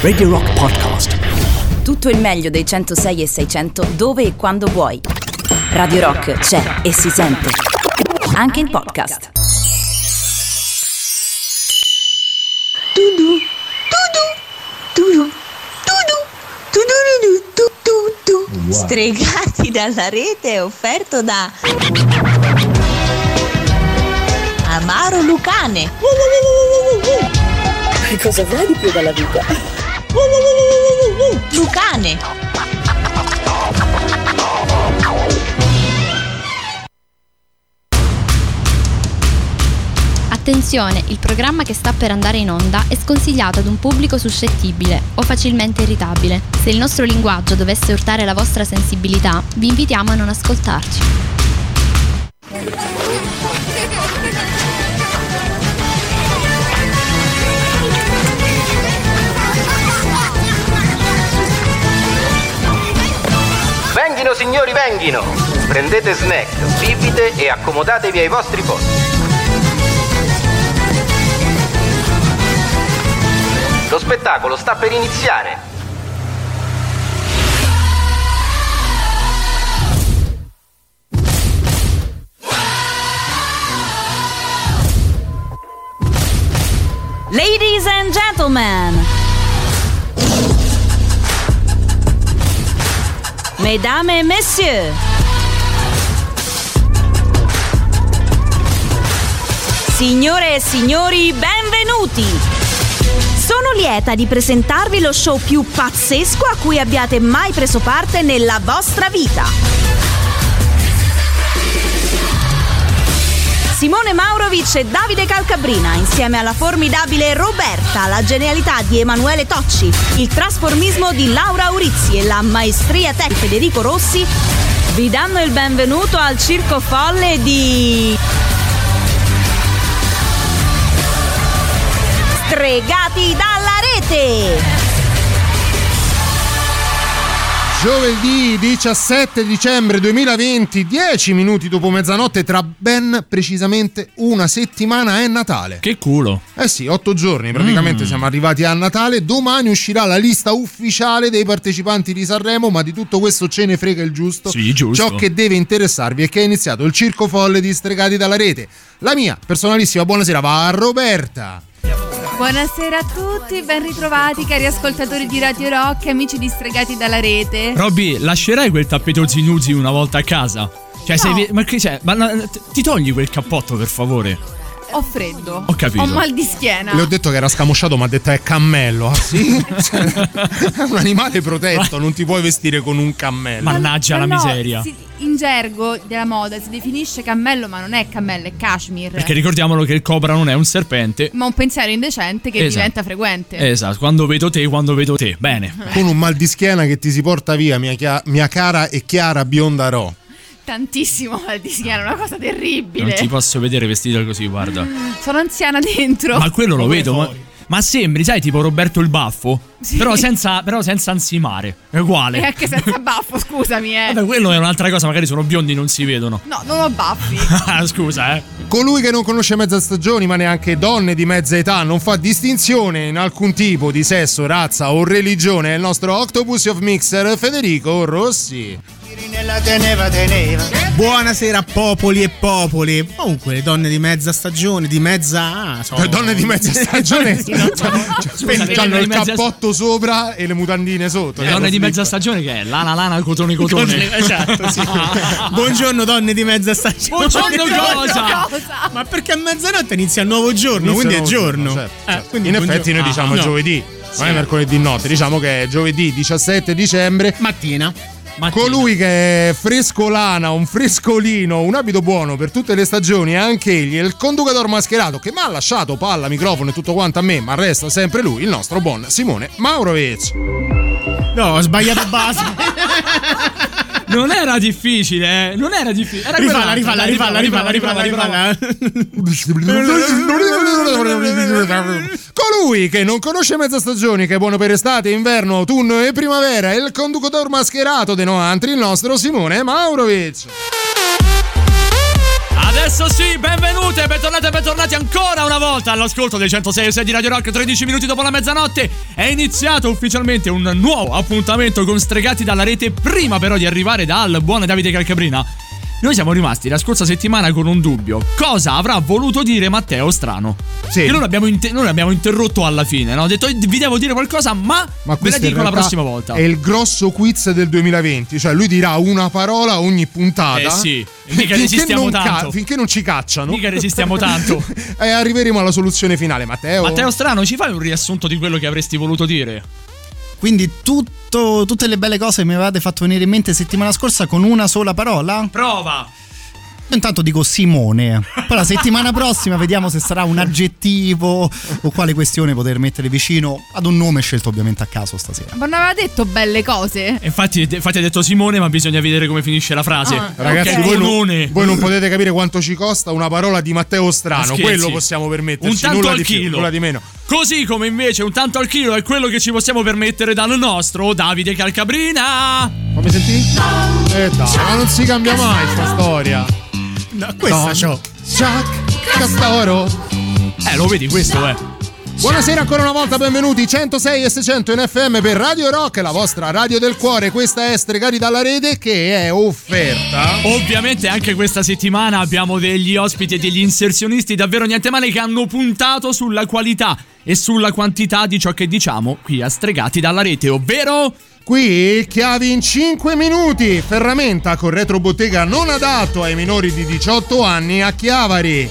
Radio Rock Podcast. Tutto il meglio dei 106 e 600 dove e quando vuoi. Radio Rock c'è e si sente. Anche in podcast. Tudu, tudu, tudu, tudu, tudu, tudu, tudu. Stregati dalla rete offerto da Amaro Lucane. Che cosa vuoi di più dalla vita? Lucane. Attenzione, il programma che sta per andare in onda è sconsigliato ad un pubblico suscettibile o facilmente irritabile. Se il nostro linguaggio dovesse urtare la vostra sensibilità, vi invitiamo a non ascoltarci. Venghino signori, venghino! Prendete snack, bibite e accomodatevi ai vostri posti. Lo spettacolo sta per iniziare. Ladies and gentlemen. Mesdames et messieurs. Signore e signori, benvenuti! Sono lieta di presentarvi lo show più pazzesco a cui abbiate mai preso parte nella vostra vita. Simone Maurovic e Davide Calcabrina, insieme alla formidabile Roberta, la genialità di Emanuele Tocci, il trasformismo di Laura Urizzi e la maestria tech Federico Rossi, vi danno il benvenuto al circo folle di... Stregati dalla rete! Giovedì 17 dicembre 2020, 10 minuti dopo mezzanotte, tra ben precisamente una settimana è Natale. Che culo. Eh sì, otto giorni, praticamente Mm. siamo arrivati a Natale. Domani uscirà la lista ufficiale dei partecipanti di Sanremo, ma di tutto questo ce ne frega il giusto. Sì, giusto. Ciò che deve interessarvi è che è iniziato il circo folle di Stregati dalla rete. La mia personalissima buonasera va a Roberta. Buonasera a tutti, ben ritrovati cari ascoltatori di Radio Rock, amici distregati dalla rete. Robby, lascerai quel tappeto Zinuzzi una volta a casa? Cioè, sei. No. ve- Ma che c'è? Ma ti togli quel cappotto, per favore? Ho freddo. Ho capito. Ho mal di schiena. Le ho detto che era scamosciato, ma ha detto è cammello. Ah sì? Cioè, è un animale protetto, non ti puoi vestire con un cammello. Mannaggia la Ma no, miseria. si- in gergo della moda si definisce cammello, ma non è cammello, è cashmere. Perché ricordiamolo che il cobra non è un serpente. Ma un pensiero indecente che Esatto. diventa frequente. Esatto, quando vedo te, quando vedo te. Bene. Con un mal di schiena che ti si porta via, mia, chia- mia cara e chiara bionda Ro. Tantissimo mal di schiena, una cosa terribile. Non ti posso vedere vestito così, guarda. Sono anziana dentro. Ma quello lo Come vedo. Ma, ma sembri, sai, tipo Roberto il Baffo. Sì. Però senza, però senza ansimare. È uguale. E anche senza baffo, scusami, eh. Vabbè, quello è un'altra cosa, magari sono biondi non si vedono. No, non ho baffi. Ah, Scusa, eh. Colui che non conosce mezza stagioni, ma neanche donne di mezza età, non fa distinzione in alcun tipo di sesso, razza o religione, è il nostro Octopus of Mixer Federico Rossi. Buonasera popoli e popoli. Comunque, le donne di mezza stagione, di mezza A. sono- Le donne di mezza stagione Sì, no, Scusami, hanno il mezza- cappotto sopra e le mutandine sotto. Le Eh, donne di mezza stagione che è lana lana cotone cotone. Esatto, sì. Buongiorno donne di mezza stagione. Buongiorno cosa? Cosa? Ma perché a mezzanotte inizia il nuovo giorno, Inizia quindi è nuovo giorno. certo, Eh, certo. quindi In effetti noi Ah, diciamo no. giovedì, non è mercoledì notte, diciamo che è giovedì 17 dicembre. Mattina. Mattina. Colui che è frescolana, un frescolino, un abito buono per tutte le stagioni, anche egli, è il conducatore mascherato che mi ha lasciato palla, microfono e tutto quanto a me, ma resta sempre lui, il nostro buon Simone Maurovic. No, ho sbagliato base. Non era difficile, eh. Non era difficile. Era rifalla, rifalla, rifalla, rifalla, rifalla, rifalla. Colui che non conosce mezza stagioni, che è buono per estate, inverno, autunno e primavera, è il conducatore mascherato dei Noantri, il nostro Simone Maurovic. Adesso sì, benvenute, bentornate e bentornati ancora una volta all'ascolto dei 106 e 6 di Radio Rock 13 minuti dopo la mezzanotte. È iniziato ufficialmente un nuovo appuntamento con Stregati dalla rete prima però di arrivare dal buon Davide Calcabrina. Noi siamo rimasti la scorsa settimana con un dubbio. Cosa avrà voluto dire Matteo Strano? Sì. Che noi l'abbiamo, inter- noi l'abbiamo interrotto alla fine, no? Ho detto vi devo dire qualcosa, ma, Ma ve la dico la prossima volta. È il grosso quiz del 2020, cioè lui dirà una parola ogni puntata. Eh sì, mica resistiamo tanto. finché non ci cacciano. Mica resistiamo tanto. e arriveremo alla soluzione finale, Matteo. Matteo Strano, ci fai un riassunto di quello che avresti voluto dire? Quindi tutto- tutte le belle cose che mi avevate fatto venire in mente settimana scorsa con una sola parola? Prova! Io Intanto dico Simone. Poi la settimana prossima vediamo se sarà un aggettivo o quale questione poter mettere vicino ad un nome scelto ovviamente a caso stasera. Ma non aveva detto belle cose? Infatti, infatti ha detto Simone, ma bisogna vedere come finisce la frase. Ah, Ragazzi, Ok, voi, non, Simone. voi non potete capire quanto ci costa una parola di Matteo Strano. Quello possiamo permetterci. Un tanto nulla al di più, chilo. nulla di meno. Così come invece un tanto al chilo è quello che ci possiamo permettere dal nostro Davide Calcabrina. Fammi sentire? Eh dai, ma non si cambia mai sta storia. Questa Don c'ho. Jack Castoro. Eh, lo vedi, questo è. Buonasera ancora una volta, benvenuti 106 e 600 in FM per Radio Rock, la vostra radio del cuore. Questa è Stregati dalla rete che è offerta. Ovviamente anche questa settimana abbiamo degli ospiti e degli inserzionisti davvero niente male che hanno puntato sulla qualità e sulla quantità di ciò che diciamo qui a Stregati dalla rete, ovvero... Qui chiavi in 5 minuti. Ferramenta con retrobottega non adatto ai minori di 18 anni a Chiavari.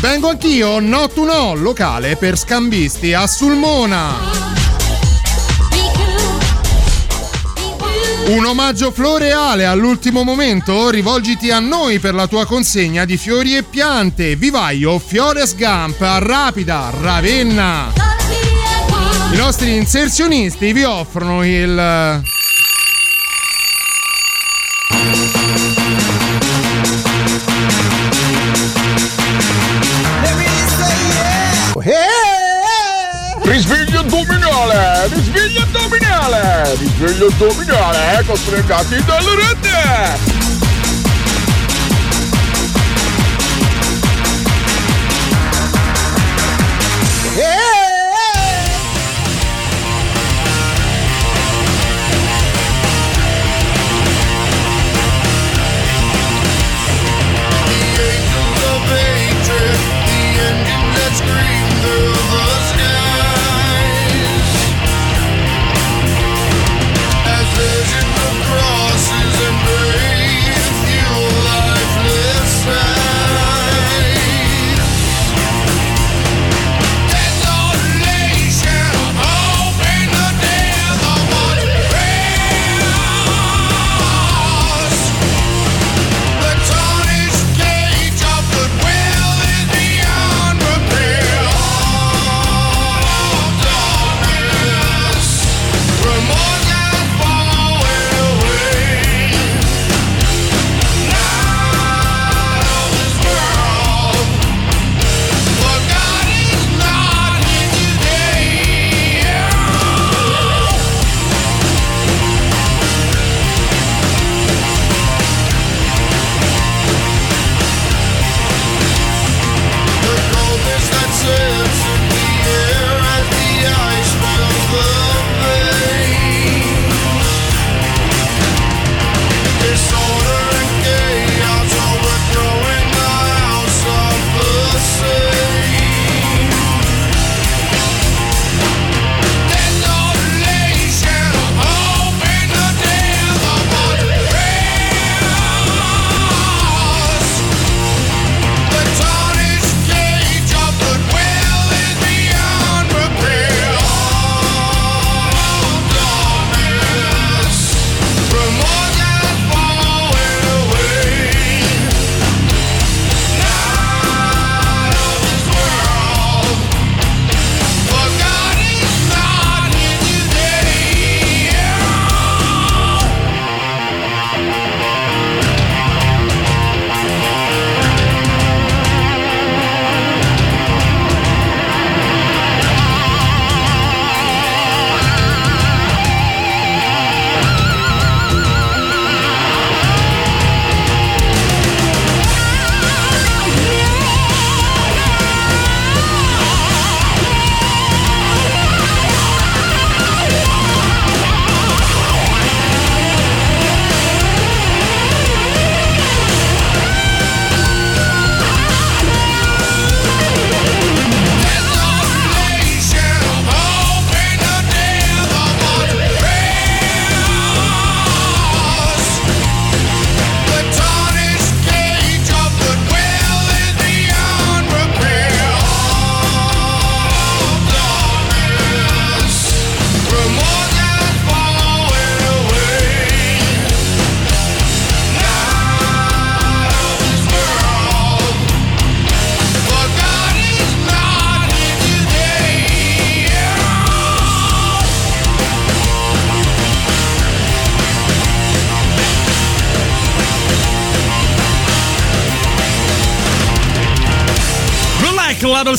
Vengo anch'io, no to no, locale per scambisti a Sulmona. Un omaggio floreale all'ultimo momento? Rivolgiti a noi per la tua consegna di fiori e piante. Vivaio Fiores Gump a Rapida, Ravenna. I nostri inserzionisti vi offrono il. Risveglio addominale! Risveglio addominale! Risveglio addominale! Costregati dalle rete!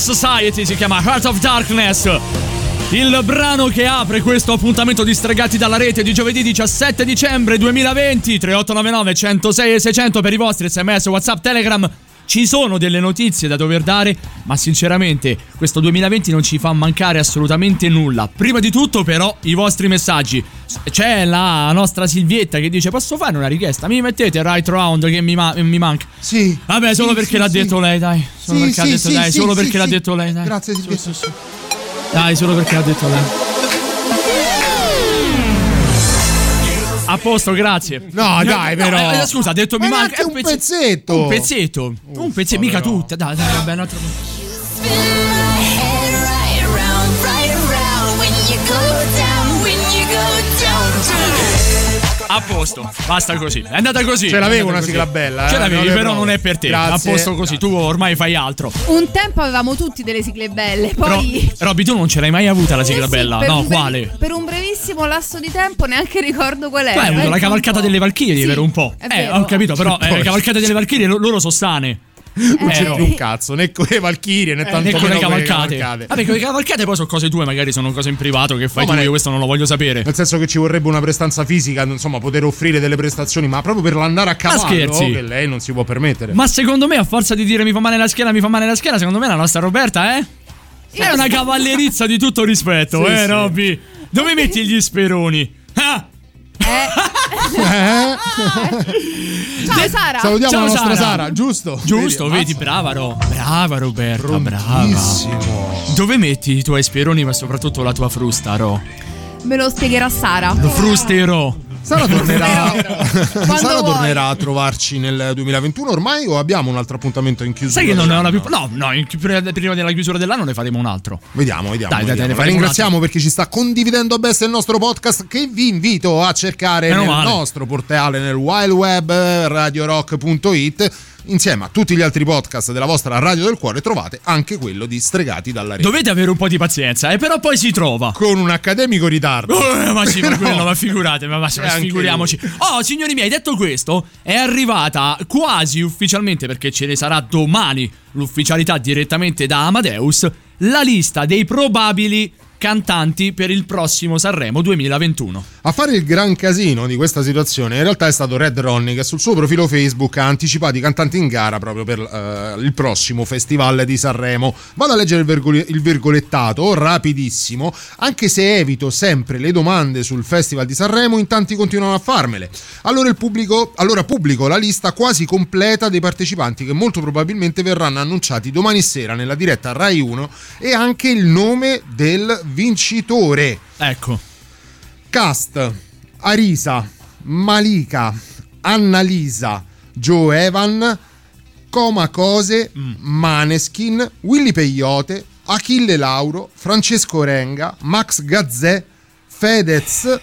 Society si chiama Heart of Darkness. Il brano che apre questo appuntamento di Stregati dalla rete di giovedì 17 dicembre 2020 3899 106 e 600 per i vostri sms, whatsapp, telegram ci sono delle notizie da dover dare, ma sinceramente questo 2020 non ci fa mancare assolutamente nulla. Prima di tutto però i vostri messaggi. C'è la nostra Silvietta che dice posso fare una richiesta? Mi mettete il right round che mi, ma- mi manca. Sì. Vabbè, solo Sì, perché sì, l'ha sì. detto lei, dai. Solo perché l'ha detto lei, solo perché l'ha detto lei, dai. Grazie Silvietta. Dai, solo perché l'ha detto lei. A posto, grazie. No, dai, però. eh, scusa, ha detto mi Ma manca neanche un pezzetto. Un pezzetto. un pezzetto, mica tutte. Dai, dai, vabbè, un altro. A posto, basta così. È andata così. Ce l'avevo una così. sigla bella, eh, Ce l'avevi, non però non è per te. Grazie. A posto così, tu ormai fai altro. Un tempo avevamo tutti delle sigle belle, poi Robby, tu non ce l'hai mai avuta la sigla Eh sì, bella? No, quale? Per un brevissimo lasso di tempo neanche ricordo qual era. hai avuto eh, la un cavalcata delle Valchirie Sì, per un po'. Eh, vero. ho capito, però eh, le cavalcate delle Valchirie lo- loro sono sane. Non c'è Eh, più un cazzo, né con le Valchirie né Eh, tanto né con le cavalcate. cavalcate. Vabbè, con le cavalcate poi sono cose tue, magari sono cose in privato che fai No, tu, ma io ne- questo non lo voglio sapere. Nel senso che ci vorrebbe una prestanza fisica, insomma, poter offrire delle prestazioni, ma proprio per l'andare a cavallo scherzi? che lei non si può permettere. Ma secondo me, a forza di dire mi fa male la schiena, mi fa male la schiena, secondo me la nostra Roberta è. È una cavallerizza di tutto rispetto, Sì, eh, sì. Robby? Dove metti gli speroni? Ah! Ciao Sara. Salutiamo Ciao, la nostra Sara. Sara, giusto? Giusto, Vedi, vedi, brava, Ro. Brava Roberta, brava. Bravissimo. Dove metti i tuoi speroni, ma soprattutto la tua frusta, Ro? Me lo spiegherà Sara. Lo frusterò. Sara tornerà, Sara tornerà a trovarci nel 2021 ormai o abbiamo un altro appuntamento in chiusura? Sai che non ne ho la più. No, no, in- prima della chiusura dell'anno ne faremo un altro. Vediamo, vediamo. Dai, dai, vediamo. dai, faremo ringraziamo perché ci sta condividendo a bestia il nostro podcast che vi invito a cercare Meno nel male. nostro portale nel wild web eh, radiorock.it insieme a tutti gli altri podcast della vostra radio del cuore trovate anche quello di Stregati dalla rete. Dovete avere un po' di pazienza, eh, però poi si trova. Con un accademico ritardo. Eh, ma sì, Però- quello, ma figurate, ma, ma figuriamoci. Oh, signori miei, detto questo, è arrivata quasi ufficialmente, perché ce ne sarà domani l'ufficialità direttamente da Amadeus, la lista dei probabili cantanti per il prossimo Sanremo 2021. A fare il gran casino di questa situazione in realtà è stato Red Ronnie che sul suo profilo Facebook ha anticipato i cantanti in gara proprio per eh, il prossimo festival di Sanremo. Vado a leggere il, virgole- il virgolettato rapidissimo, anche se evito sempre le domande sul festival di Sanremo, in tanti continuano a farmele. Allora, il pubblico, allora pubblico la lista quasi completa dei partecipanti che molto probabilmente verranno annunciati domani sera nella diretta Rai 1 e anche il nome del vincitore. Ecco. Cast Arisa, Malika, Annalisa, Joe Evan, Coma Cose, Maneskin, Willy Peyote, Achille Lauro, Francesco Renga, Max Gazzè, Fedez,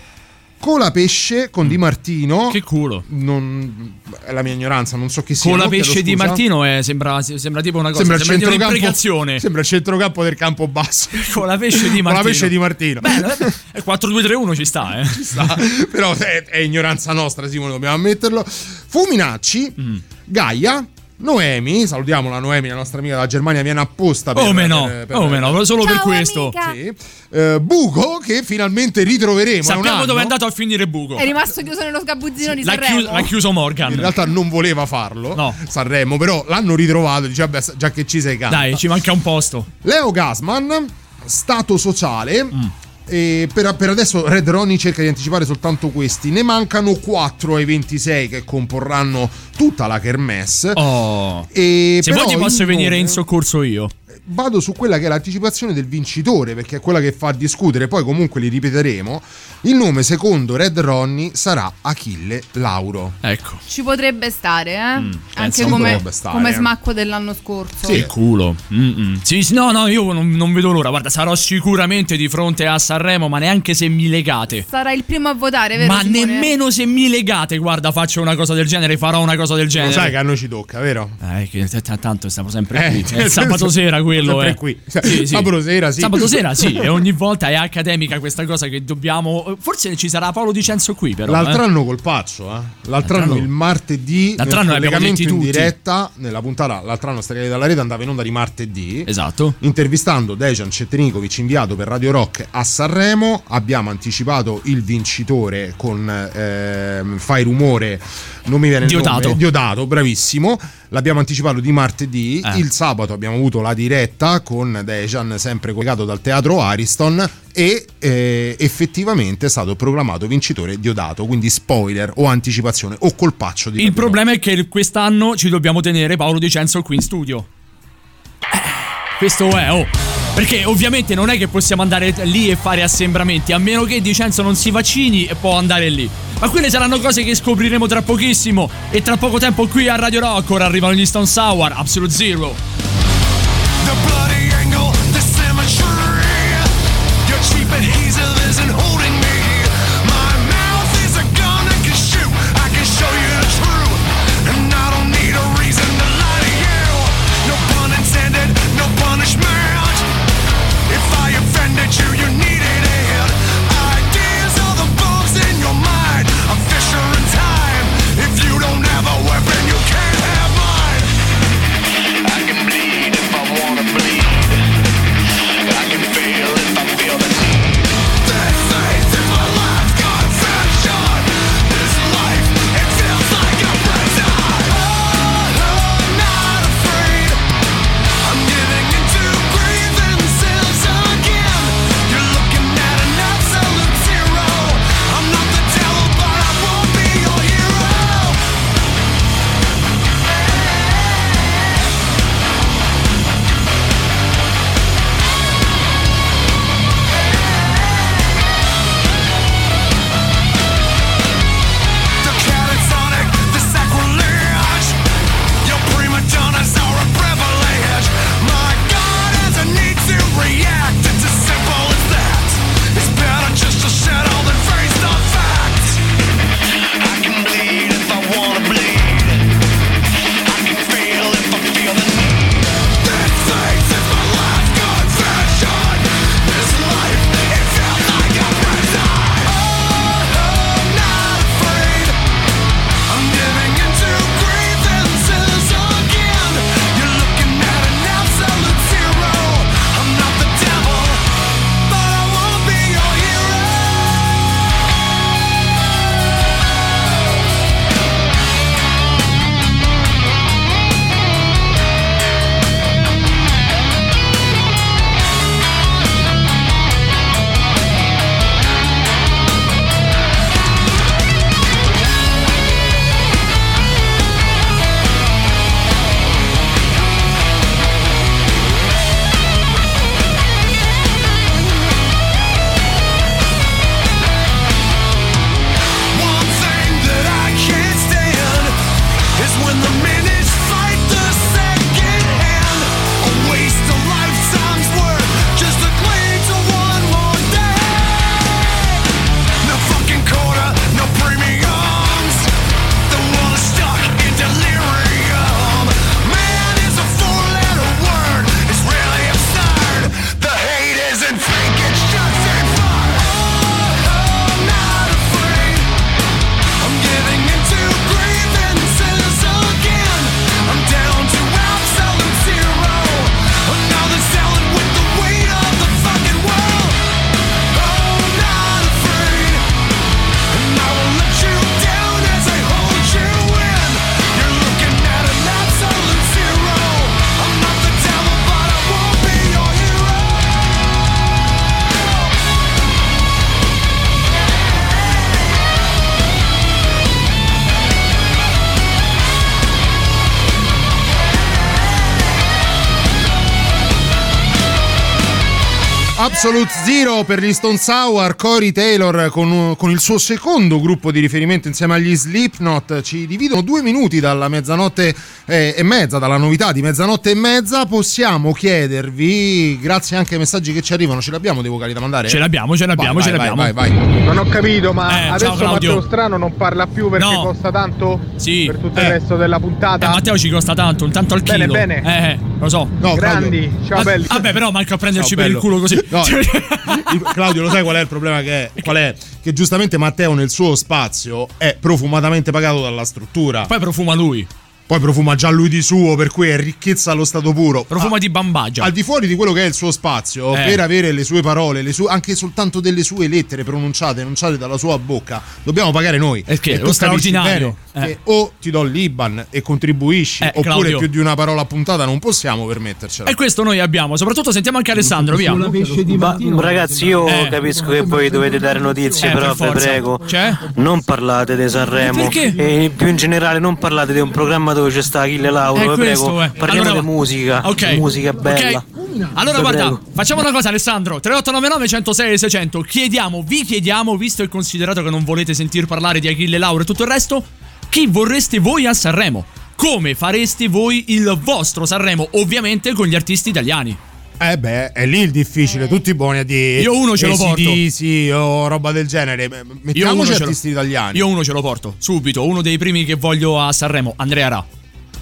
Colapesce con Di Martino. Che culo. Non, è la mia ignoranza, non so chi sia. Con la no? Chiedo pesce di. Martino eh, sembra, sembra tipo una cosa, Sembra sembra un'imprecazione. sembra il centrocampo del campo basso. Con la pesce di Martino. Con la pesce di Martino. Bello, eh, 4-2-3-1 ci sta, eh. Ci sta. Però è, è ignoranza nostra, Simone, dobbiamo ammetterlo. Fuminacci, Mm. Gaia. Noemi, salutiamo la Noemi, la nostra amica dalla Germania, viene apposta per, Oh, me no, per- per- oh, me no, solo per Ciao, questo. amica. Sì. Eh, Buco che finalmente ritroveremo. Sappiamo dove è andato a finire Buco. È rimasto chiuso nello sgabuzzino di L'ha, Sanremo. chiuso, l'ha chiuso Morgan. In realtà non voleva farlo, No. Sanremo, però l'hanno ritrovato, dice vabbè, già che ci sei canta. Dai, ci manca un posto. Leo Gasman, stato sociale. Mm. E per, per adesso Red Ronnie cerca di anticipare soltanto questi. Ne mancano 4 ai 26 che comporranno tutta la kermesse. Oh. E Se vuoi ti posso venire nome- in soccorso io. Vado su quella che è l'anticipazione del vincitore, perché è quella che fa discutere, poi comunque li ripeteremo. Il nome secondo Red Ronnie sarà Achille Lauro. Ecco. Ci potrebbe stare, eh? Anche pensa un come, potrebbe stare. come smacco dell'anno scorso. Che culo. Mm-mm. Sì, sì, no, no, io non, non vedo l'ora. Guarda, sarò sicuramente di fronte a Sanremo, ma neanche se mi legate. Sarà il primo a votare, vero? Ma Simone? nemmeno se mi legate, guarda, faccio una cosa del genere, farò una cosa del Lo genere. sai che a noi ci tocca, vero? Eh, che tanto stiamo sempre Eh, qui. È nel sabato senso- sera quello sempre è. qui. Sì, sì. Sabato sera, sì. Sabato sera sì, e ogni volta è accademica questa cosa che dobbiamo. Forse ci sarà Paolo Dicenzo qui, però. L'altro eh. anno col paccio, eh. L'altro, L'altro anno anno- il martedì L'altro anno collegamento in tutti. diretta nella puntata l'altro anno Stregati dalla rete andava in onda di martedì. Esatto. Intervistando Dejan Cettenikovic inviato per Radio Rock a Sanremo, abbiamo anticipato il vincitore con ehm, Fai rumore, non mi viene il Diodato. nome, Diodato, bravissimo. L'abbiamo anticipato di martedì, Eh. il sabato abbiamo avuto la diretta con Dejan sempre collegato dal teatro Ariston e eh, effettivamente è stato proclamato vincitore Diodato, quindi spoiler o anticipazione o colpaccio di Il problema è che quest'anno ci dobbiamo tenere Paolo Dicenzo qui in studio. Eh, Questo è, oh. Perché ovviamente non è che possiamo andare lì e fare assembramenti, a meno che Dicenzo non si vaccini e può andare lì. Ma quelle saranno cose che scopriremo tra pochissimo. E tra poco tempo qui a Radio Rock ora arrivano gli Stone Sour, Absolute Zero. The bloody Absolute Zero per gli Stone Sour, Corey Taylor con, con il suo secondo gruppo di riferimento insieme agli Slipknot. Ci dividono due minuti dalla mezzanotte e mezza, dalla novità di mezzanotte e mezza. Possiamo chiedervi, grazie anche ai messaggi che ci arrivano, ce li abbiamo dei vocali da mandare? Ce l'abbiamo, ce l'abbiamo, Vai, ce vai, l'abbiamo. vai, vai. Non ho capito, ma Eh, adesso. Matteo Strano non parla più perché No. costa tanto Sì. per tutto Eh. il resto della puntata. Eh, Matteo ci costa tanto, un tanto al Bene, chilo. bene. Eh, Lo so. No, Grandi, Claudio. ciao Ah, belli. Vabbè, però manca a prenderci Ciao, per il bello. culo così. No, il- Claudio, lo sai qual è il problema che è? Qual è? Che giustamente Matteo nel suo spazio è profumatamente pagato dalla struttura. Poi profuma lui. Poi profuma già lui di suo, per cui è ricchezza allo stato puro. Profuma Ah, di bambagia. Al di fuori di quello che è il suo spazio, Eh. per avere le sue parole, le sue- anche soltanto delle sue lettere pronunciate, enunciate dalla sua bocca, dobbiamo pagare noi. Che E è lo straordinario. bene Eh. o ti do l'Iban e contribuisci, Eh, oppure Claudio. più di una parola puntata non possiamo permettercela. E questo noi abbiamo. Soprattutto sentiamo anche Alessandro, via. Ma, ragazzi, io Eh. capisco che voi dovete dare notizie, Eh, però per vi prego, Cioè? non parlate di Sanremo. Perché? E più in generale non parlate di un programma dove c'è sta Achille Lauro, questo, prego. eh. Parliamo Allora di musica. Ok. Musica bella. Ok. Allora guarda, prego. facciamo una cosa Alessandro 3899 106 600 Chiediamo, vi chiediamo Visto e considerato che non volete sentir parlare di Achille Lauro e tutto il resto Chi vorreste voi a Sanremo? Come fareste voi il vostro Sanremo? Ovviamente con gli artisti italiani Eh beh, è lì il difficile, tutti buoni a dire. Io uno ce lo porto. AC/DC o roba del genere. Io uno Mettiamoci ce lo- artisti italiani. Io uno ce lo porto, subito Uno dei primi che voglio a Sanremo Andrea Ra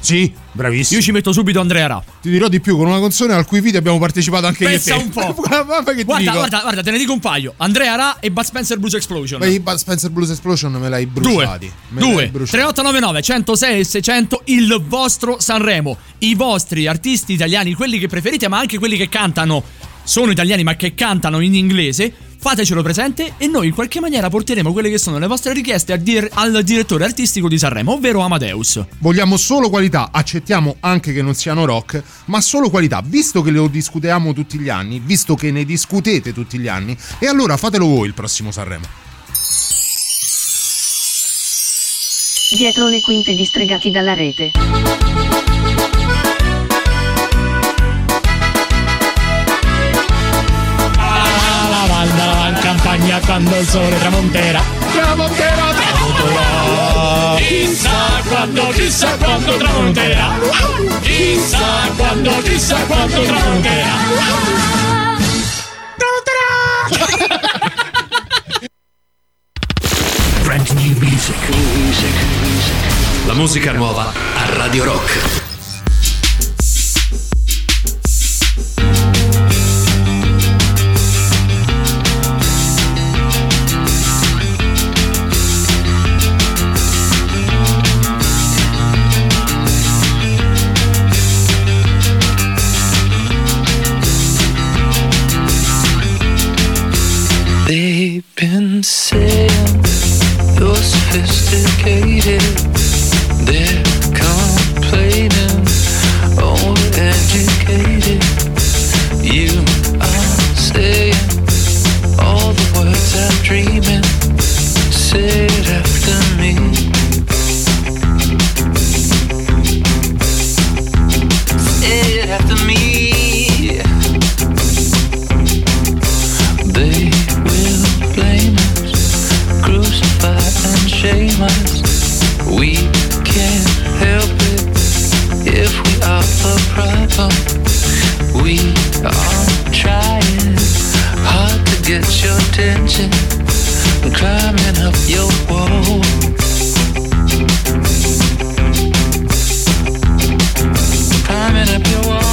Sì, bravissimo. Io ci metto subito Andrea Ra Ti dirò di più, con una canzone al cui video abbiamo partecipato anche Pensa io te. un po'. Guarda Guarda, guarda, guarda, te ne dico un paio Andrea Ra e Bud Spencer Blues Explosion Ma i Bud Spencer Blues Explosion me l'hai bruciati. Me l'hai Due, bruciati. 3899 106 e 600 il vostro Sanremo. I vostri artisti italiani, quelli che preferite, ma anche quelli che cantano, sono italiani ma che cantano in inglese. Fatecelo presente e noi in qualche maniera porteremo quelle che sono le vostre richieste a dir- al direttore artistico di Sanremo, ovvero Amadeus. Vogliamo solo qualità, accettiamo anche che non siano rock, ma solo qualità, visto che lo discutiamo tutti gli anni, visto che ne discutete tutti gli anni, e allora fatelo voi il prossimo Sanremo. Dietro le quinte distregati dalla rete. Quando il sole tramonterà. Tramonterà, tramonterà. Chissà quando, chissà quando tramonterà. Chissà quando, chissà quando tramonterà. Brand new music. La musica nuova a Radio Rock. They've been saying you're sophisticated. They're complaining, overeducated. You are saying all the words I'm dreaming. Say it after me. Get your attention, climbing up your wall. Climbing up your wall.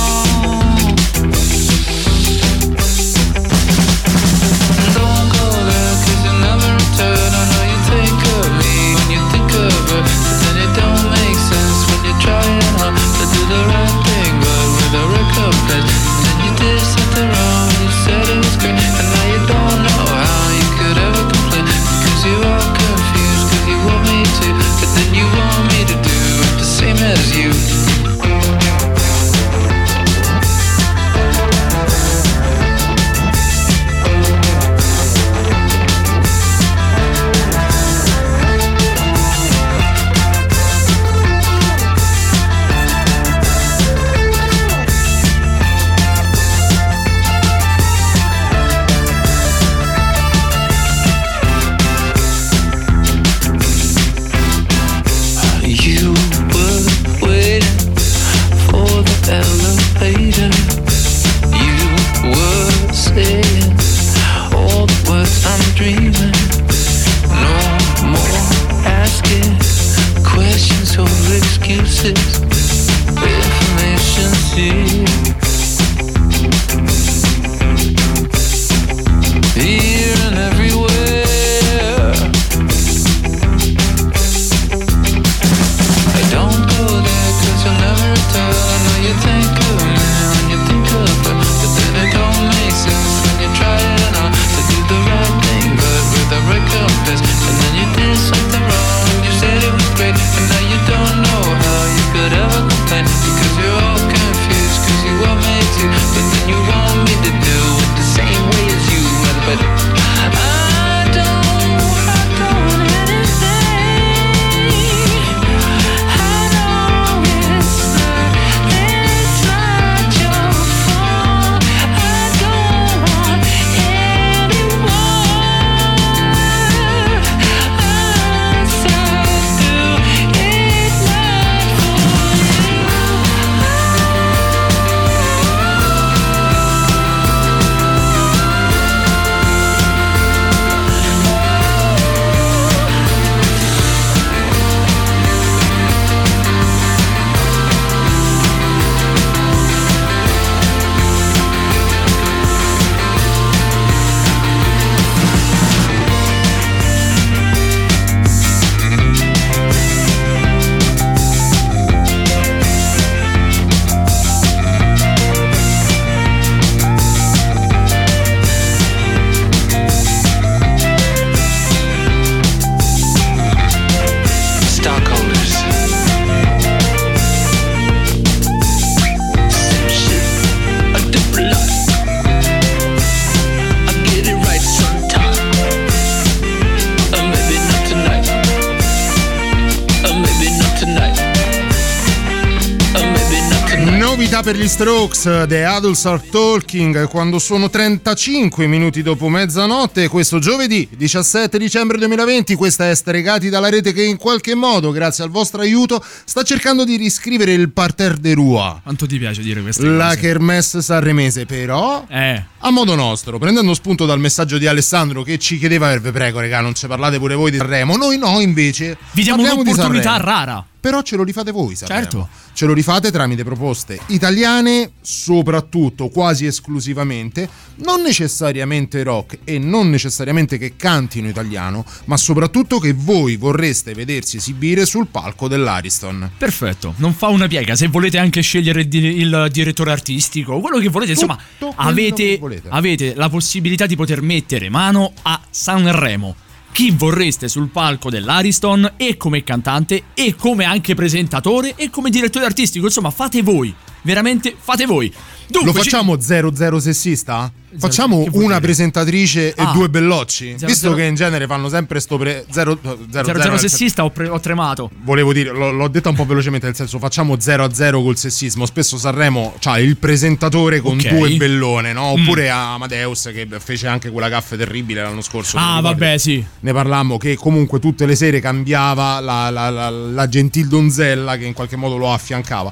Strokes, The Adults Are Talking, quando sono 35 minuti dopo mezzanotte, questo giovedì 17 dicembre 2020, questa è Stregati dalla rete che in qualche modo, grazie al vostro aiuto, sta cercando di riscrivere il parterre de Rua. Quanto ti piace dire queste La cose? kermesse sanremese, però Eh. a modo nostro, prendendo spunto dal messaggio di Alessandro che ci chiedeva, "Eh, prego, regà, non ci parlate pure voi di Sanremo. Noi no, invece. Vi diamo di un'opportunità Sanremo. rara. Però ce lo rifate voi, Sanremo. Certo. Ce lo rifate tramite proposte italiane, soprattutto, quasi esclusivamente, non necessariamente rock e non necessariamente che cantino italiano, ma soprattutto che voi vorreste vedersi esibire sul palco dell'Ariston. Perfetto, non fa una piega. Se volete anche scegliere il, di- il direttore artistico, quello che volete, insomma, Tutto avete, che volete. avete la possibilità di poter mettere mano a Sanremo. Chi vorreste sul palco dell'Ariston e come cantante e come anche presentatore e come direttore artistico, insomma, fate voi. Veramente fate voi. Dunque, Lo facciamo 00 sessista? Facciamo una presentatrice Ah. e due bellocci? Zero, Visto zero- che in genere fanno sempre sto pre 0 0 0 sessista ho, pre- ho tremato. Volevo dire, l'ho, l'ho detto un po' velocemente, nel senso facciamo 0 a 0 col sessismo. Spesso Sanremo c'ha il presentatore con Ok. due bellone, no? Mm. Oppure Amadeus che fece anche quella gaffe terribile l'anno scorso. Ah, vabbè, sì. Ne parlammo che comunque tutte le sere cambiava la, la, la, la gentil donzella che in qualche modo lo affiancava.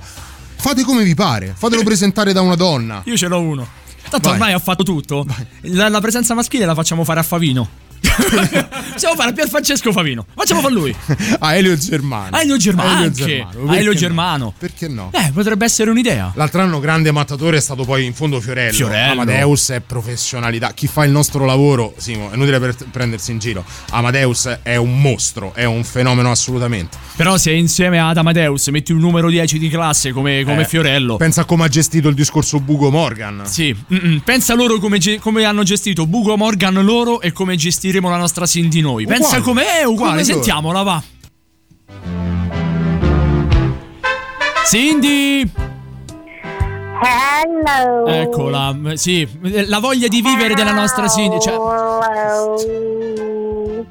Fate come vi pare, fatelo presentare da una donna. Io ce l'ho uno. Tanto Vai. ormai ho fatto tutto. La, la presenza maschile la facciamo fare a Favino. Possiamo fare a Pier Francesco Favino. Facciamo con lui. A Elio Germano. A Elio Germano A Elio. Germano, A perché Elio no? Germano. Perché no? Eh, potrebbe essere un'idea. L'altro anno grande mattatore è stato poi in fondo Fiorello. Fiorello. Amadeus è professionalità. Chi fa il nostro lavoro, Simo, è inutile per prendersi in giro. Amadeus è un mostro, è un fenomeno assolutamente. Però se insieme ad Amadeus metti un numero 10 di classe come, come Eh, Fiorello. Pensa a come ha gestito il discorso Bugo Morgan. Sì, mm-mm. pensa loro come, ge- come hanno gestito Bugo Morgan loro e come gestiremo la nostra Cindy noi. Pensa Uguale. come è uguale, Come loro. sentiamola, va. Cindy! Hello. Eccola, sì, la voglia di vivere della nostra Cindy. Cioè,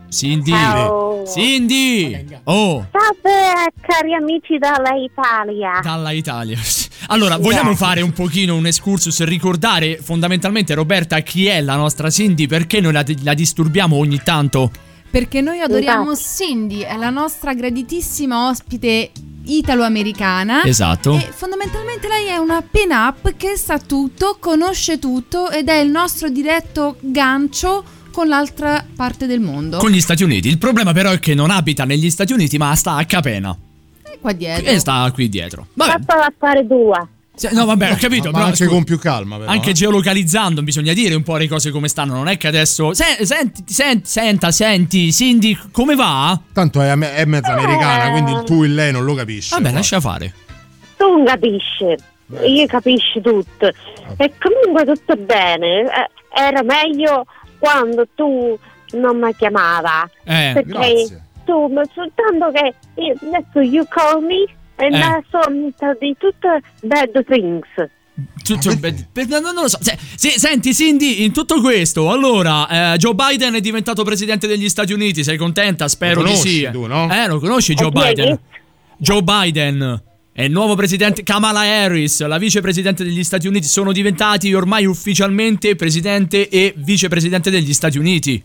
Cindy! Ciao. Cindy! Oh, Salve cari amici dalla Italia. dalla Italia. Allora, vogliamo fare un pochino un excursus e ricordare fondamentalmente, Roberta, chi è la nostra Cindy? Perché noi la, la disturbiamo ogni tanto? Perché noi adoriamo Cindy, è la nostra graditissima ospite italo-americana. Esatto. E fondamentalmente lei è una pin-up che sa tutto, conosce tutto ed è il nostro diretto gancio con l'altra parte del mondo. Con gli Stati Uniti. Il problema però è che non abita negli Stati Uniti, ma sta a Capena. E qua dietro. E sta qui dietro. Vabbè. Fatto affare tua. Sì, No, vabbè, ho capito. Ma però, anche con più calma, però. anche eh. geolocalizzando bisogna dire un po' le cose come stanno. Non è che adesso. Se- senti, senti, senta, senti, Cindy, come va? Tanto è, è mezza americana, quindi il tu e lei non lo capisci. Vabbè, lascia fare. Tu non capisci. Io capisci tutto. E comunque tutto bene. Eh, Era meglio quando tu non mi chiamava. Eh, perché grazie. tu mi soltanto che io- adesso you call me e Eh. mi sono di tutte bad things. Tutto no, non lo so. Se- se- senti, Cindy, in tutto questo, allora, eh, Joe Biden è diventato presidente degli Stati Uniti. Sei contenta? Spero Lo di conosci sì. tu, no? Eh, lo conosci Joe Biden? Joe Biden è il nuovo presidente. Kamala Harris, la vicepresidente degli Stati Uniti, sono diventati ormai ufficialmente presidente e vicepresidente degli Stati Uniti.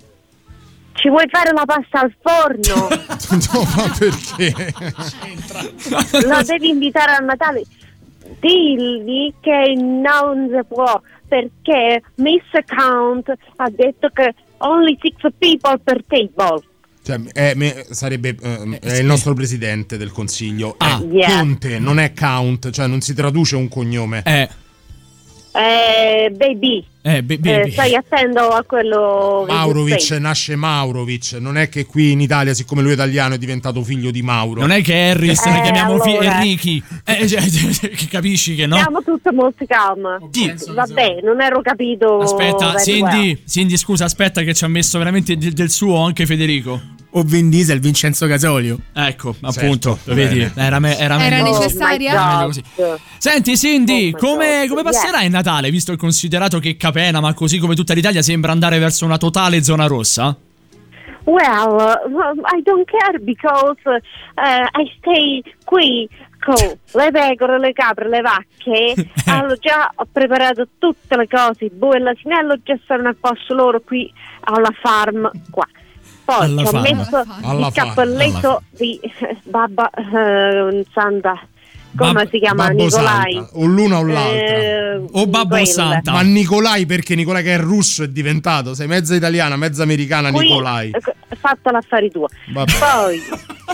Ci vuoi fare la pasta al forno? no, ma perché? Lo devi invitare a Natale. Digli che non si può perché Miss Count ha detto che only six people per table. Cioè, è- me- sarebbe eh, è il nostro presidente del consiglio. Ah. Yeah. Conte, non è Count, cioè non si traduce un cognome. Eh, Eh, baby, eh, be- eh, baby. stai attento a quello Maurovic nasce Maurovic, non è che qui in Italia, siccome lui è italiano, è diventato figlio di Mauro. Non è che Harris Eh, ne chiamiamo fi- allora. Enrichi. Eh, cioè, che capisci che no? Siamo tutte molto calme. Vabbè, non ero capito. Aspetta, Cindy, well. Cindy, scusa, aspetta che ci ha messo veramente del, del suo anche Federico. O Vin Diesel, Vincenzo Casolio. Ecco, appunto, Certo, vedi, bene. era, me- era Era meglio- necessaria? Oh my meglio così. Senti Cindy, Oh come, come yes. passerà il Natale, visto e considerato che Capena, ma così come tutta l'Italia, sembra andare verso una totale zona rossa? Well, uh, I don't care because uh, I stay qui con le pecore, le capre, le vacche. allora già ho preparato tutte le cose, il bue e l'asinello già stanno a posto loro qui alla farm qua. Poi Alla ci ho farm. messo Alla il farm. cappelletto di eh, Babba eh, Santa, come Bab- si chiama? Babbo Nicolai. Santa, o l'una o l'altra. Eh, O Babbo quella. Santa. Ma Nicolai perché Nicolai che è russo è diventato, sei mezza italiana, mezza americana Qui, Nicolai. eh, fatta l'affari tua. Vabbè. Poi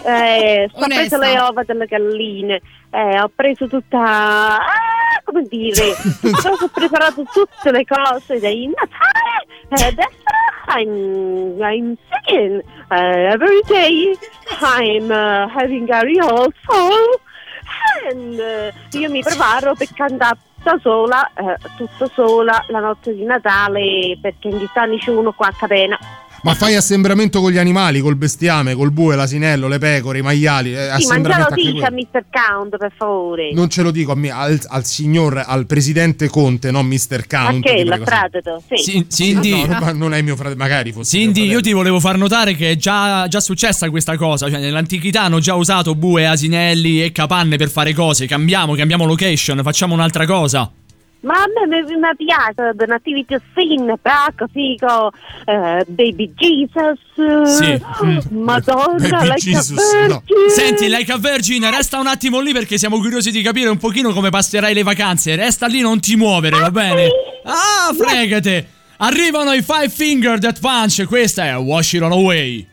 eh, ho preso le ova delle galline, eh, ho preso tutta. Ah, come dire, ho preparato tutte le cose dei Natale e adesso I'm, I'm singing uh, every day. I'm uh, having a rehearsal and uh, io mi preparo per cantare da sola, eh, tutto sola la notte di Natale perché in anni c'è uno qua a Capena. Ma fai assembramento con gli animali, col bestiame, col bue, l'asinello, le pecore, i maiali. eh, Sì, ma già lo dice a. Mr. Count, per favore. Non ce lo dico a me, al, al signor, al presidente Conte, non Mr. Ma Count. che ti la prego, fratello? Sì. Sì, Cindy. No, no, non è mio fratello, magari fosse. Cindy, io ti volevo far notare che è già, già successa questa cosa. Cioè, nell'antichità hanno già usato bue, asinelli e capanne per fare cose. Cambiamo, cambiamo location, facciamo un'altra cosa. Ma a me mi, mi piace The Nativity Scene, così con eh, Baby Jesus, Sì. eh, Madonna, Baby like a Jesus, virgin. Senti, Like a Virgin, resta un attimo lì perché siamo curiosi di capire un pochino come passerai le vacanze. Resta lì, non ti muovere, va bene? Ah, fregate! Arrivano i Five Finger Death Punch. Questa è Wash It On Away.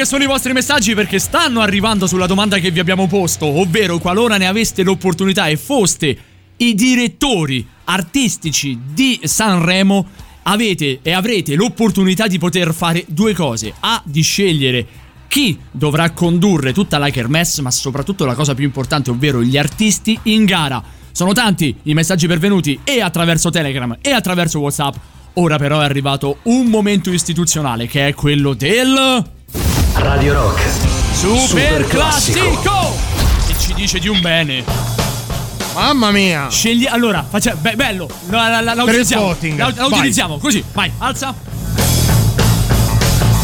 Che sono i vostri messaggi perché stanno arrivando sulla domanda che vi abbiamo posto, ovvero qualora ne aveste l'opportunità e foste i direttori artistici di Sanremo, avete e avrete l'opportunità di poter fare due cose. A, di scegliere chi dovrà condurre tutta la kermesse, ma soprattutto la cosa più importante, ovvero gli artisti in gara. Sono tanti i messaggi pervenuti e attraverso Telegram e attraverso WhatsApp. Ora però è arrivato un momento istituzionale che è quello del Radio Rock. Super, Super classico. classico. Che ci dice di un bene. Mamma mia. Scegli allora, faccia, be- bello. La, la, la, la Per il utilizziamo. voting. La, la Vai. utilizziamo così. Vai, alza.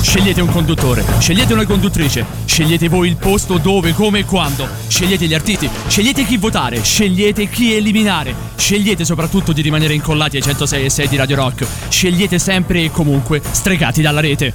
Scegliete un conduttore, scegliete una conduttrice, scegliete voi il posto dove, come e quando, scegliete gli artisti, scegliete chi votare, scegliete chi eliminare, scegliete soprattutto di rimanere incollati ai 106 e 6 di Radio Rock, scegliete sempre e comunque stregati dalla rete.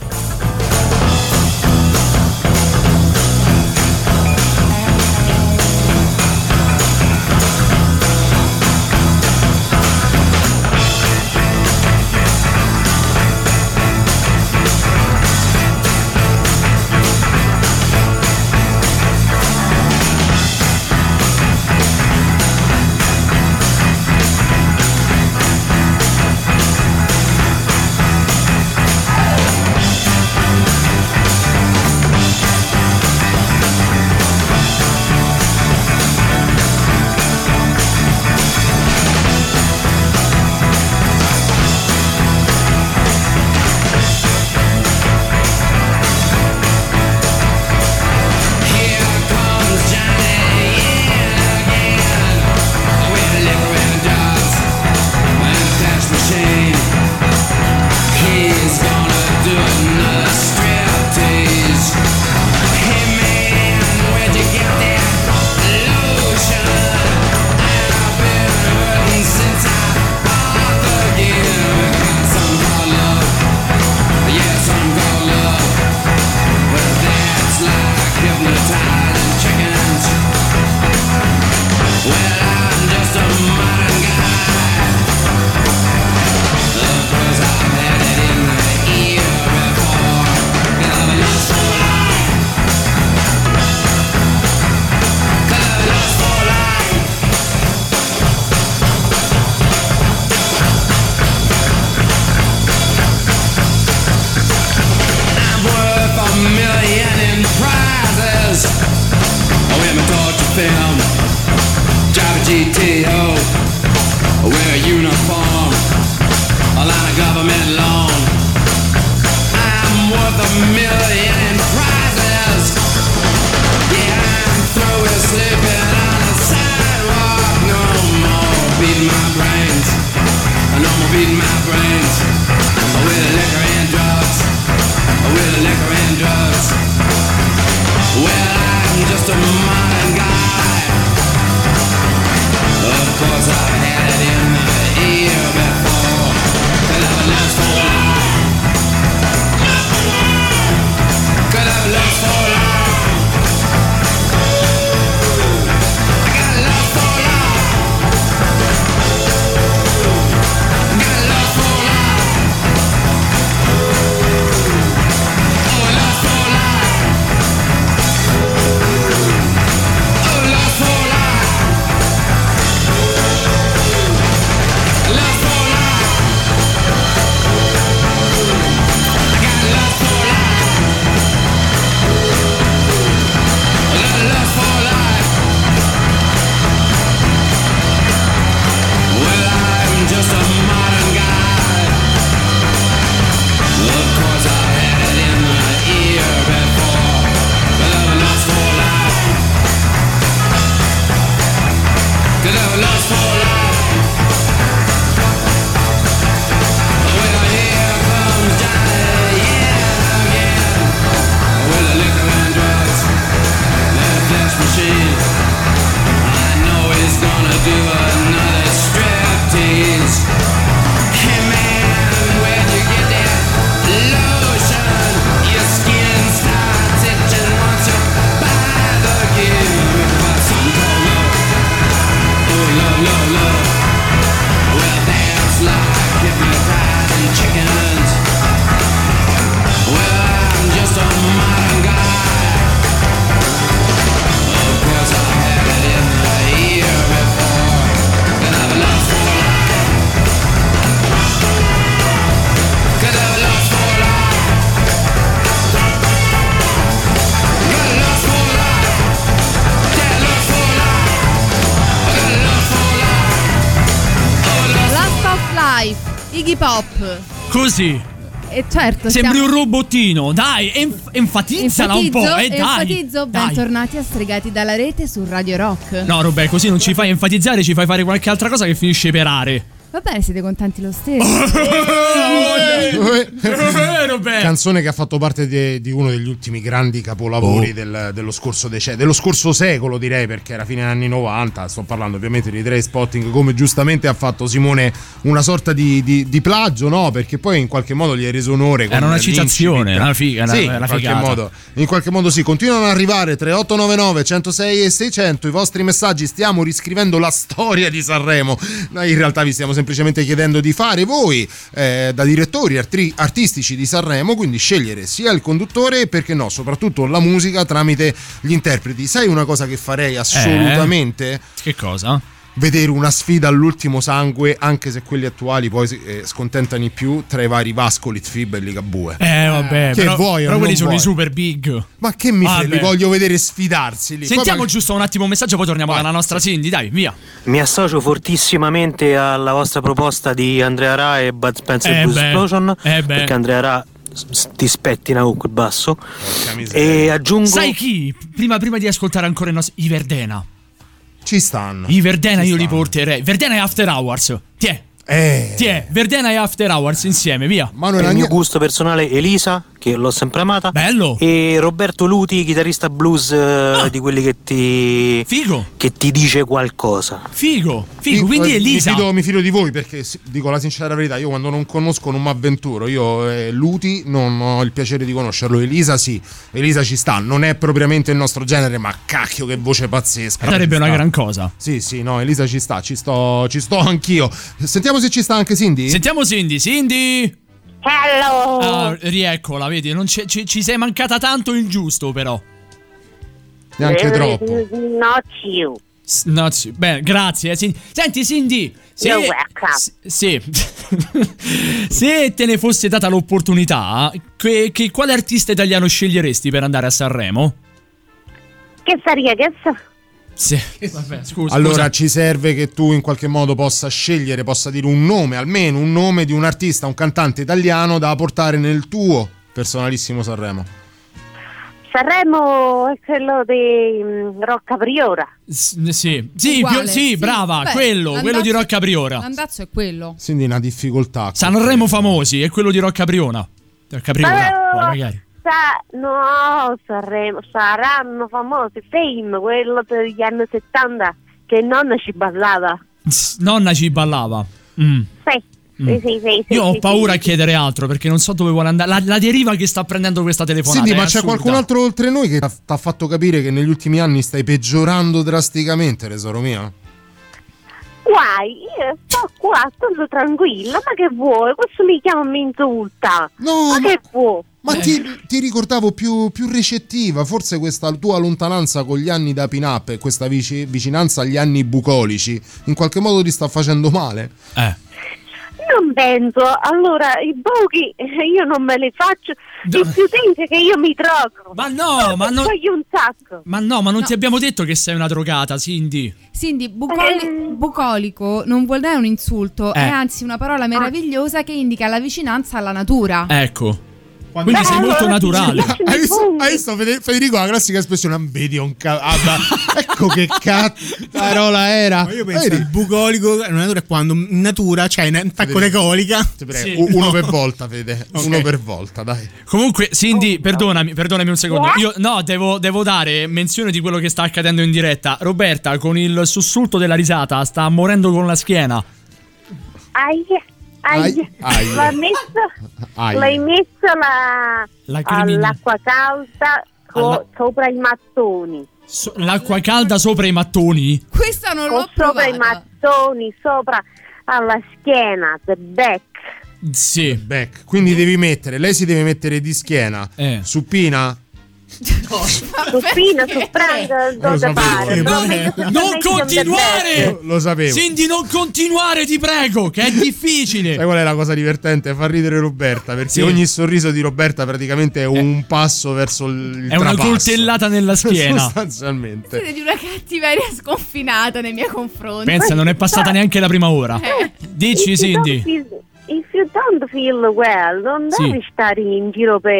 Così. E certo, Sembri siamo- un robottino. Dai, enf- enfatizzala un po', Enfatizzo, eh, dai. enfatizzo, Dai. bentornati a Stregati dalla rete su Radio Rock. No, Robè, così non ci fai enfatizzare, ci fai fare qualche altra cosa che finisce per are. Va bene, siete contenti lo stesso. Canzone che ha fatto parte di, di uno degli ultimi grandi capolavori Oh. del- dello scorso decennio, dello scorso secolo direi perché era fine anni 90, sto parlando ovviamente di Dre Spotting come giustamente ha fatto Simone una sorta di, di- di plagio, no? Perché poi in qualche modo gli hai reso onore. Era una citazione, una figa, una- sì, una in qualche modo. In qualche modo sì, continuano ad arrivare 3899 106 e 600 i vostri messaggi, stiamo riscrivendo la storia di Sanremo. Noi in realtà vi stiamo semplicemente chiedendo di fare voi eh, da direttori artri- artistici di Sanremo, quindi scegliere sia il conduttore perché no, soprattutto la musica tramite gli interpreti. Sai una cosa che farei assolutamente? Che cosa? Vedere una sfida all'ultimo sangue, anche se quelli attuali poi eh, scontentano di più tra i vari Vasco, Litfib e Ligabue. Eh, vabbè, che però, vuoi però quelli sono vuoi? i super big. Ma che mi frega, li voglio vedere sfidarsi lì. Sentiamo Poi- giusto un attimo un messaggio, poi torniamo alla nostra Cindy, dai, via. Mi associo fortissimamente alla vostra proposta di Andrea Ra e Bud Spencer Eh Blues beh, Explosion eh beh. perché Andrea Ra ti spettina con quel basso e aggiungo Sai chi? Prima, prima di ascoltare ancora i nostri. I Verdena. Ci stanno. I Verdena io li porterei. Verdena e After Hours. Tiè. Eh. Tiè, Verdena e After Hours insieme, via. per il mio gusto personale Elisa che l'ho sempre amata Bello e Roberto Luti chitarrista blues eh, di quelli che ti Figo che ti dice qualcosa Figo quindi eh, Elisa. Mi fido, mi fido di voi perché dico la sincera verità, io quando non conosco non mi avventuro. Io eh, Luti non ho il piacere di conoscerlo. Elisa sì, Elisa ci sta, non è propriamente il nostro genere, ma cacchio che voce pazzesca. Sarebbe una gran cosa. Sì, sì, no, Elisa ci sta, ci sto, ci sto anch'io. Sentiamo se ci sta anche Cindy. Sentiamo Cindy, Cindy. Hello. Ah, rieccola, vedi, non c'è- ci, ci sei mancata tanto il giusto però. Neanche Eh, troppo. Not you. No, beh, grazie. eh, Cindy. Senti, Cindy. Se, You're welcome. s- sì. se te ne fosse data l'opportunità, che, che- quale artista italiano sceglieresti per andare a Sanremo? Che saria che sa? Sì. Vabbè, scusa. Allora scusa. ci serve che tu in qualche modo possa scegliere, possa dire un nome, almeno un nome di un artista, un cantante italiano da portare nel tuo personalissimo Sanremo. Sanremo è quello di mm, Rocca Priora. S- sì, sì, Uguale, più- sì, brava, Beh, quello, quello di Rocca Priora. L'andazzo è quello. Quindi una difficoltà. Sanremo famosi, è quello di Rocca Priona. Rocca Priora, Eh, magari. Sa- no, Sanremo, saranno famosi film, quello degli anni 70 che nonna ci ballava. Nonna ci ballava. Mm. Sì, Mm. sì, sì, sì, sì, Io ho sì, paura sì. a chiedere altro perché non so dove vuole andare. La, la deriva che sta prendendo questa telefonata. Senti, è ma c'è assurda. qualcun altro oltre noi che ti ha fatto capire che negli ultimi anni stai peggiorando drasticamente, tesoro mio? Guai, io sto qua, sto tranquilla, ma che vuoi? Questo mi chiama e mi insulta. No, ma, ma- che vuoi? Ma ti, ti ricordavo più, più recettiva, forse questa tua lontananza con gli anni da pin-up e questa vici- vicinanza agli anni bucolici in qualche modo ti sta facendo male? Eh. Non penso, allora i buchi io non me li faccio, il più tempo che io mi drogo. Ma no, ma non- un sacco. Ma no, ma non ti abbiamo detto che sei una drogata, Cindy. Cindy, bucoli- bucolico non vuol dire un insulto, Eh. è anzi una parola meravigliosa che indica la vicinanza alla natura. Ecco. Quindi sei molto naturale. Hai visto, hai visto? Fede- Federico la classica espressione vedi un ca- ah, ecco che cazzarola era. Ma io penso Vedi? il bucolico in natura è quando in natura c'è un attacco di colica. U- uno per volta Fede. Uno per volta dai. Comunque, Cindy, perdonami, perdonami un secondo. Io no, devo, devo dare menzione di quello che sta accadendo in diretta. Roberta, con il sussulto della risata, sta morendo con la schiena. Aia, L'hai messo, l'hai messo la, Lacrimina. all'acqua calda co- Alla- sopra i mattoni. So- l'acqua calda sopra i mattoni? Questa non l'ho Sopra i mattoni, sopra alla schiena, the back. Sì. Back. Quindi devi mettere, lei si deve mettere di schiena. Eh, No, vabbè. meglio- Non continuare! Lo sapevo. Cindy, non continuare, ti prego, che è difficile. Sai qual è la cosa divertente? Fa ridere Roberta perché Sì. ogni sorriso di Roberta praticamente è un passo verso il È una trapasso. coltellata nella schiena. Sostanzialmente. Siete di una cattiveria sconfinata nei miei confronti. Pensa, non è passata neanche la prima ora. Eh. Dici, Cindy. Si, feel well, non Sì. devi stare in giro per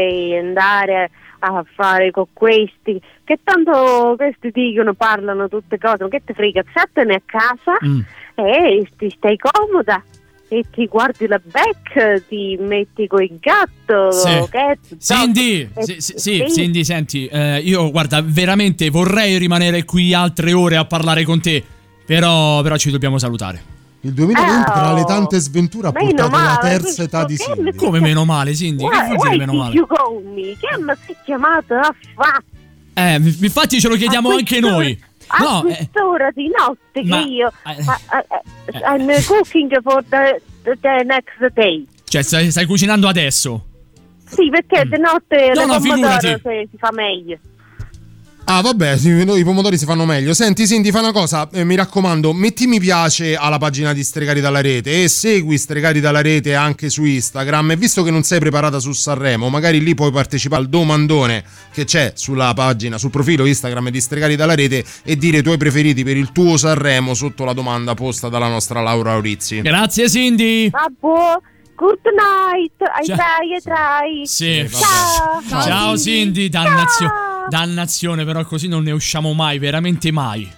andare a fare con questi, che tanto questi dicono, parlano tutte cose, ma che ti frega, statene a casa Mm. e ti stai comoda. E ti guardi la back, ti metti con il gatto, Sì. che Cindy, sì, sì, sì, Cindy, senti, eh, io guarda, veramente vorrei rimanere qui altre ore a parlare con te, però, però ci dobbiamo salutare. Il 2020 Oh, tra le tante sventure ha meno portato la male, terza età di Cindy. che- Come meno male, Cindy? Che Why, vuol dire meno male? you call me? Che mi sei chiamato a fa? Eh, infatti ce lo chiediamo A anche noi. A No, eh, quest'ora di notte ma- che io eh, a- a- a- I'm cooking for the, the, the next day. cioè, stai, stai cucinando adesso. Sì, perché di notte Mm. No, no, pomodoro figurati. si, si fa meglio. Ah, vabbè, i pomodori si fanno meglio. Senti, Cindy, fa una cosa, eh, mi raccomando, metti mi piace alla pagina di Stregati dalla rete e segui Stregati dalla rete anche su Instagram. E visto che non sei preparata su Sanremo, magari lì puoi partecipare al domandone che c'è sulla pagina, sul profilo Instagram di Stregati dalla rete e dire i tuoi preferiti per il tuo Sanremo sotto la domanda posta dalla nostra Laura Aurizzi. Grazie, Cindy. Vabbè, good night. I Ciao. try, I try. Sì, Ciao. Ciao, Cindy, dannazio- dannazione, però così non ne usciamo mai, veramente mai.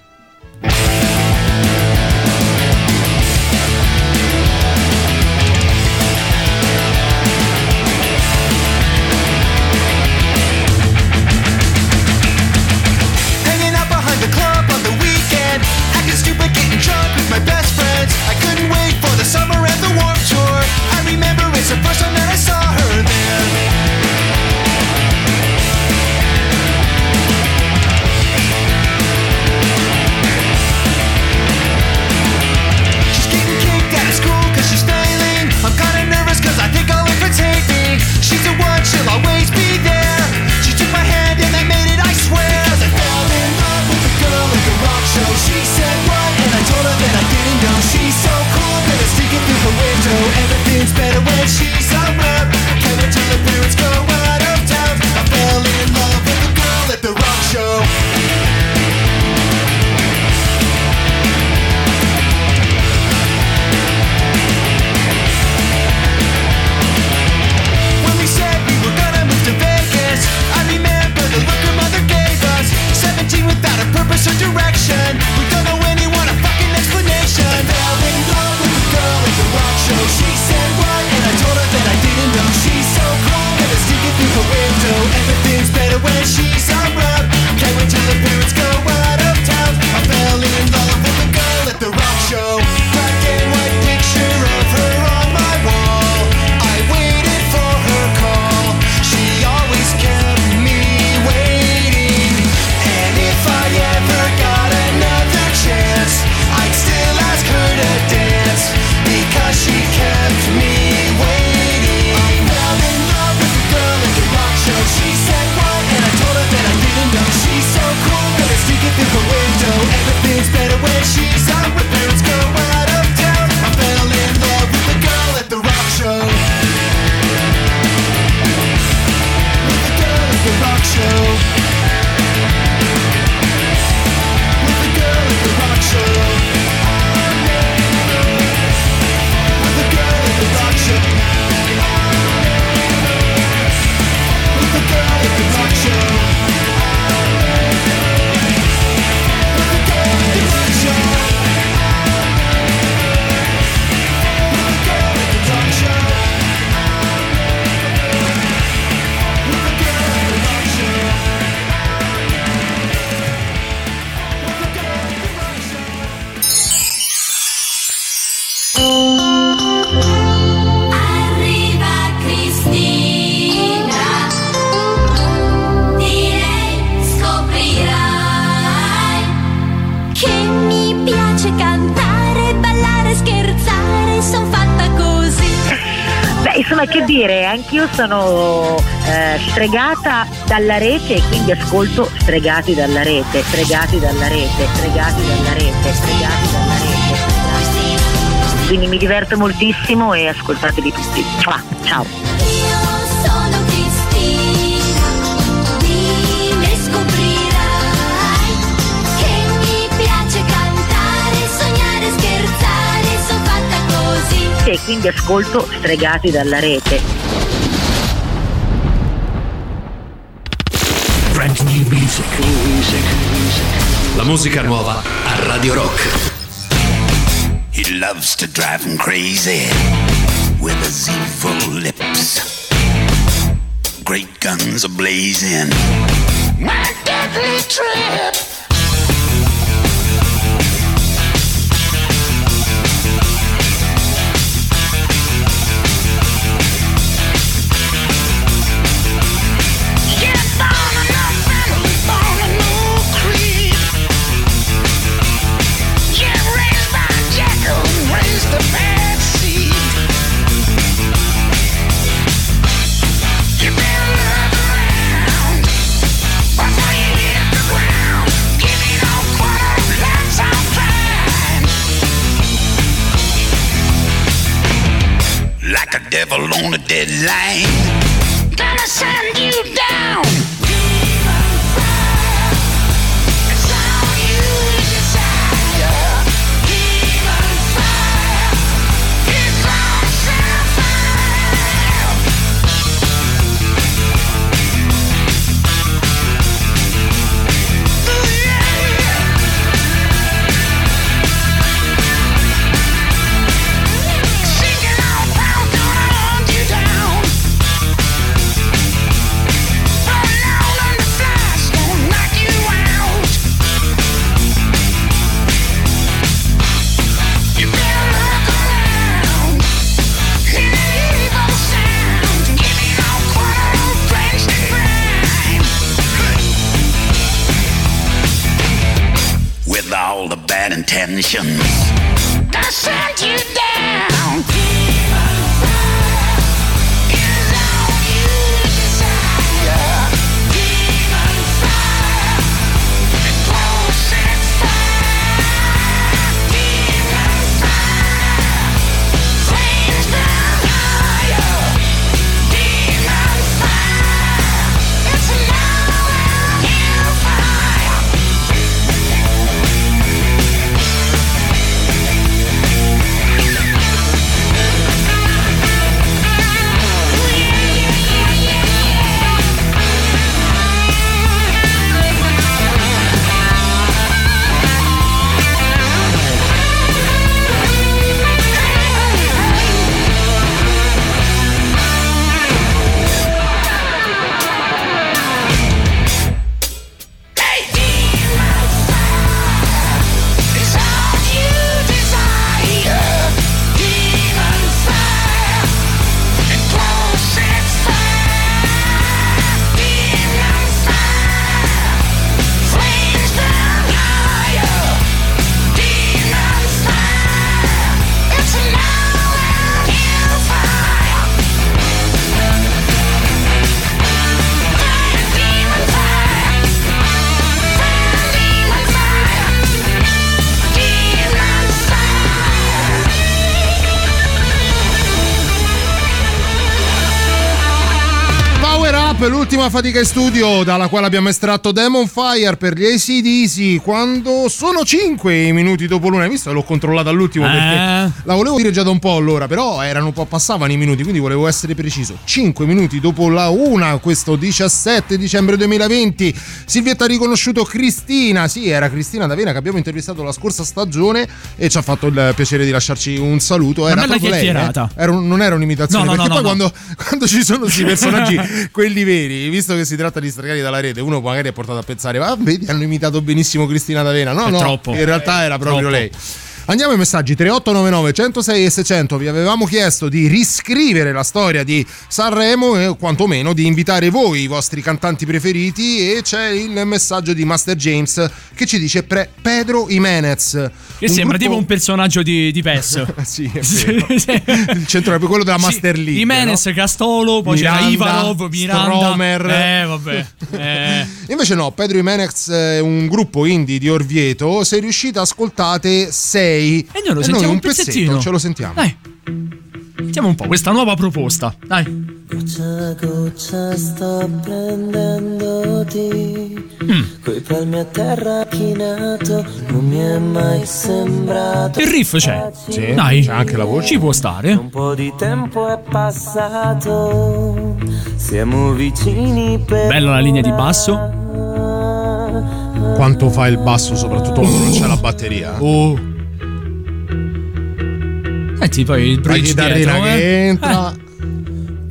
Sono eh, stregata dalla rete e quindi ascolto stregati dalla rete, stregati dalla rete, stregati dalla rete, stregati dalla rete. stregati. Quindi mi diverto moltissimo e ascoltateli tutti. Ciao. E quindi ascolto Stregati dalla rete. Brand new music. La musica nuova a Radio Rock. He loves to drive him crazy with his evil lips. Great guns are blazing. My deadly trip. Deadline, gonna Up, l'ultima fatica in studio dalla quale abbiamo estratto Demon Fire per gli ACDC quando sono 5 minuti dopo l'una. Hai visto? L'ho controllata all'ultimo Eh. perché la volevo dire già da un po' allora, però erano un po' passavano i minuti, quindi volevo essere preciso. 5 minuti dopo la una, questo 17 dicembre 2020. Silvietta ha riconosciuto Cristina, sì, era Cristina D'Avena che abbiamo intervistato la scorsa stagione e ci ha fatto il piacere di lasciarci un saluto. Era proprio lei, eh? Era un- non era un'imitazione, No, no, perché no, poi no, quando, quando ci sono questi personaggi, quelli veri, visto che si tratta di stregati dalla rete, uno magari è portato a pensare, ma vedi, hanno imitato benissimo Cristina D'Avena. No, È no, troppo. in realtà era proprio Troppo. lei. Andiamo ai messaggi 3899 106 e 600. Vi avevamo chiesto di riscrivere la storia di Sanremo e quantomeno di invitare voi, i vostri cantanti preferiti. E c'è il messaggio di Master James che ci dice pre- Pedro Jimenez. Che sembra tipo un personaggio di, di PES. sì, è vero. il centro quello della Master League. Jimenez, no? Castolo, poi c'era Miranda, Ivanov, Miranda. Stromer. Eh, vabbè. Eh. Invece no, Pedro Jimenez è un gruppo indie di Orvieto. Se riuscite, ascoltate 6. E noi lo sentiamo un un pezzettino. pezzetto, ce lo sentiamo. Dai. Sentiamo un po' questa nuova proposta. Dai. Goccia goccia sto prendendoti Coi palmi a terra chinato Non mi è mai sembrato Il riff c'è. Sì, Dai. c'è anche la voce. Ci può stare. Un po' di tempo è passato Siamo vicini per Bella la linea di basso. Quanto fa il basso, soprattutto quando non c'è la batteria. Oh. Senti poi il La bridge chitarrina dietro, che eh. entra.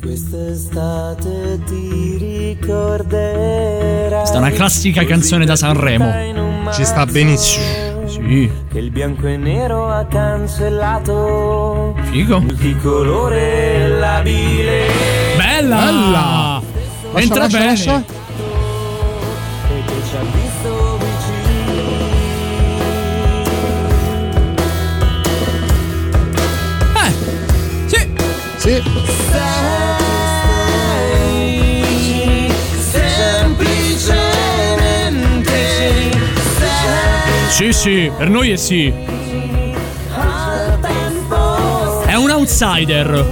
Quest'estate ti ricorderai Sta una classica canzone da Sanremo. Ci sta benissimo. Sì. Che il bianco e nero ha cancellato Figo. Di colore labile Bella! Bella! Entra Lascia, bene. lascia, Sì. Semplicemente Sì, sì, per noi è sì. È un outsider.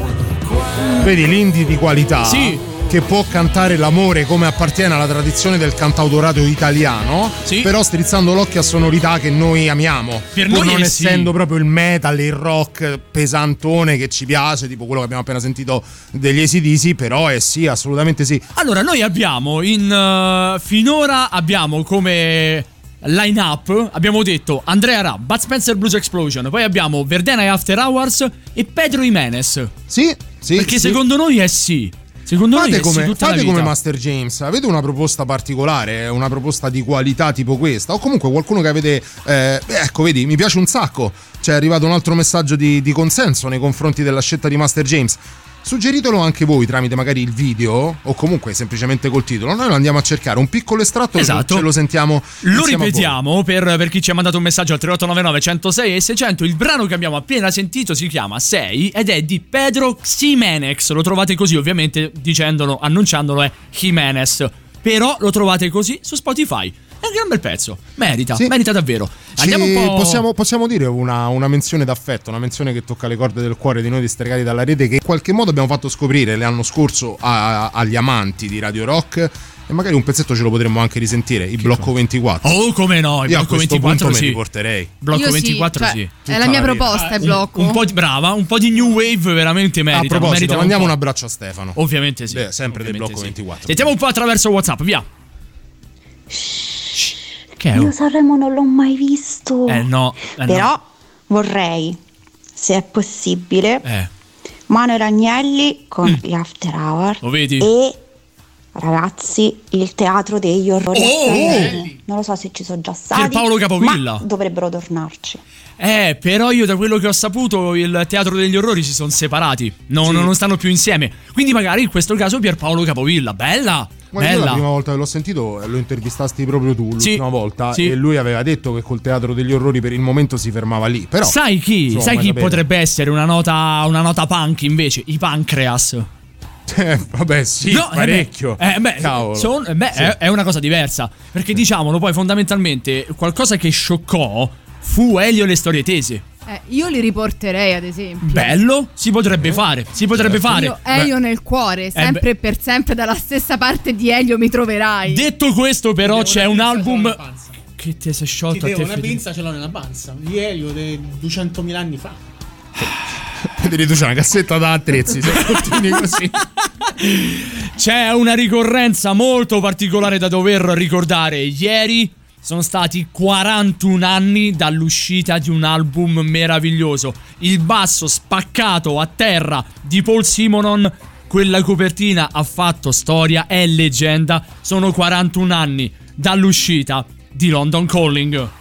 Vedi l'indie di qualità. Sì. Che può cantare l'amore come appartiene alla tradizione del cantautorato italiano, Sì. però strizzando l'occhio a sonorità che noi amiamo. Per pur noi non è sì. essendo proprio il metal, il rock pesantone che ci piace, tipo quello che abbiamo appena sentito degli ACDC, però è sì, assolutamente sì. Allora, noi abbiamo in. eh, finora abbiamo come line up. Abbiamo detto Andrea Ra, Bud Spencer Blues Explosion. Poi abbiamo Verdena e After Hours e Pedro Jimenez. Sì, sì. Perché sì. secondo noi è sì. Secondo Fate è sì come, fate come Master James, avete una proposta particolare, una proposta di qualità tipo questa, o comunque qualcuno che avete. eh, beh, ecco, vedi, mi piace un sacco. C'è arrivato un altro messaggio di, di consenso nei confronti della scelta di Master James. Suggeritelo anche voi tramite magari il video o comunque semplicemente col titolo. Noi lo andiamo a cercare un piccolo estratto e Esatto. ce lo sentiamo. Lo ripetiamo per, per chi ci ha mandato un messaggio al 3899 106 e 600. Il brano che abbiamo appena sentito si chiama 6 ed è di Pedro Ximenex. Lo trovate così, ovviamente, dicendolo, annunciandolo è Jimenez. Però lo trovate così su Spotify. È un gran bel pezzo. Merita, Sì. merita davvero. Ci- Andiamo un po'. possiamo, possiamo dire una, una menzione d'affetto, una menzione che tocca le corde del cuore di noi distregati dalla rete, che in qualche modo abbiamo fatto scoprire l'anno scorso a- agli amanti di Radio Rock. E magari un pezzetto ce lo potremmo anche risentire, il blocco 24. Oh, come no, il Io a blocco questo 24 punto sì. me li porterei. Blocco Io sì, 24 cioè, sì. È la mia vita. proposta, il Un- blocco. Un, po' di brava, un po' di new wave veramente merita. a proposito, merita mandiamo un po'. abbraccio a Stefano. Ovviamente sì. Beh, sempre del Ovviamente blocco sì. 24. Sentiamo un po' attraverso WhatsApp, via. Che è? Io Sanremo non l'ho mai visto. Eh no, eh no. Però vorrei, se è possibile, Eh, Manuel Agnelli con gli After Hour lo vedi? e ragazzi il teatro degli orrori Oh! Sanremo. Non lo so se ci sono già stati. Pierpaolo Capovilla. Ma dovrebbero tornarci. Eh, però io da quello che ho saputo il Teatro degli Orrori si sono separati. Non, Sì. non stanno più insieme. Quindi magari in questo caso Pierpaolo Capovilla. Bella! Ma io la bella. prima volta che l'ho sentito eh, lo intervistasti proprio tu l'ultima volta sì. e lui aveva detto che col teatro degli orrori per il momento si fermava lì. Però sai chi? insomma, sai chi sapete. potrebbe essere una nota, una nota punk invece? I Pancreas. Eh, vabbè, sì, No, eh parecchio. eh beh, son- eh beh, Sì. è, è una cosa diversa. Perché diciamolo, poi fondamentalmente qualcosa che scioccò fu Elio le storie tese. Eh, io li riporterei, ad esempio. Bello, si potrebbe fare, si potrebbe fare. Io Elio nel cuore, sempre e per sempre dalla stessa parte di Elio mi troverai. Detto questo, però, Devo c'è un album. Che te sei Ti sciolto a devo te, una pinza ce l'ho nella panza. Di Elio di 200.000 anni fa. Vedi, tu c'è una cassetta da attrezzi, se continui così. C'è una ricorrenza molto particolare da dover ricordare. Ieri sono stati 41 anni dall'uscita di un album meraviglioso. Il basso spaccato a terra di Paul Simonon. Quella copertina ha fatto storia, è leggenda. Sono 41 anni dall'uscita di London Calling.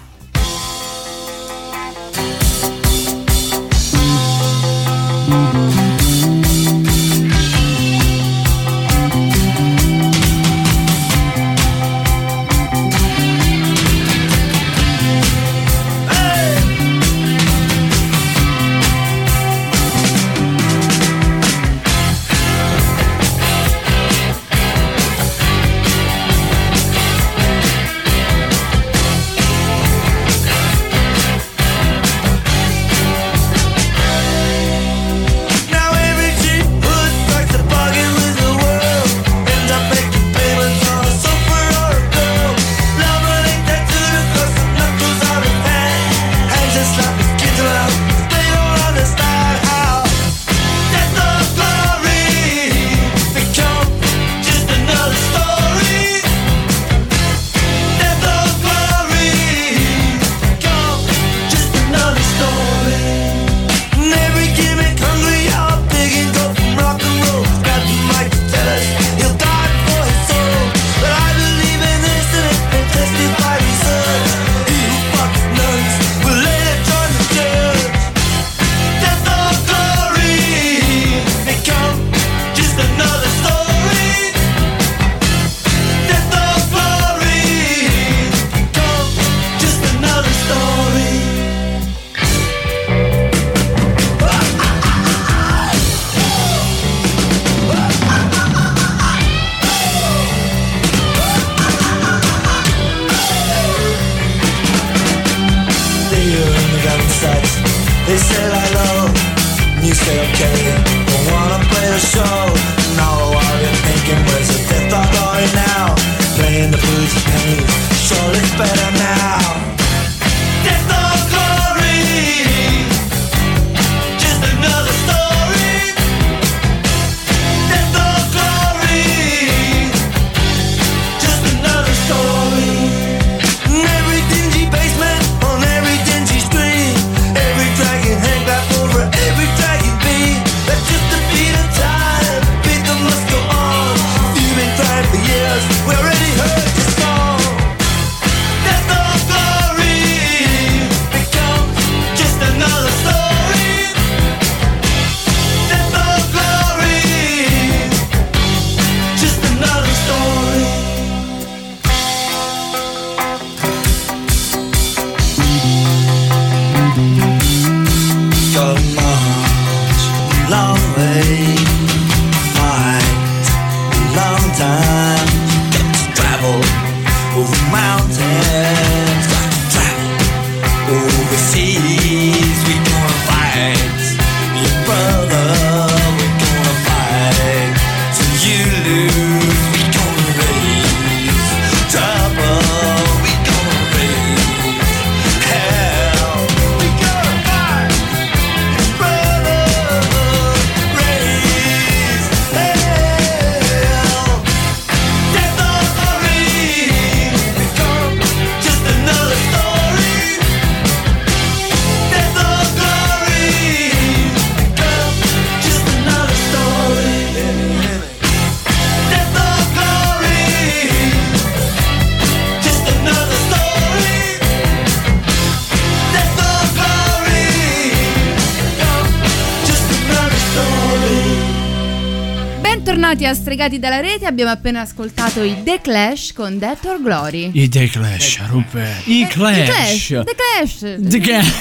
Bentornati a Stregati dalla Rete, abbiamo appena ascoltato i The Clash con Death or Glory. I The Clash, Ruppe. I Clash. The Clash! The Clash.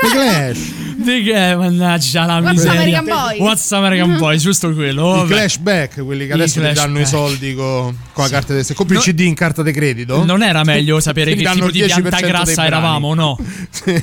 The Clash. The Clash, mannaggia la What's miseria. American Boy? What's American Boy, giusto quello. I vabbè. flashback, quelli che adesso ti danno i soldi co- con, la carta di compri No- il CD in carta di credito. Non era meglio sapere che danno tipo di il 10% pianta grassa eravamo, no?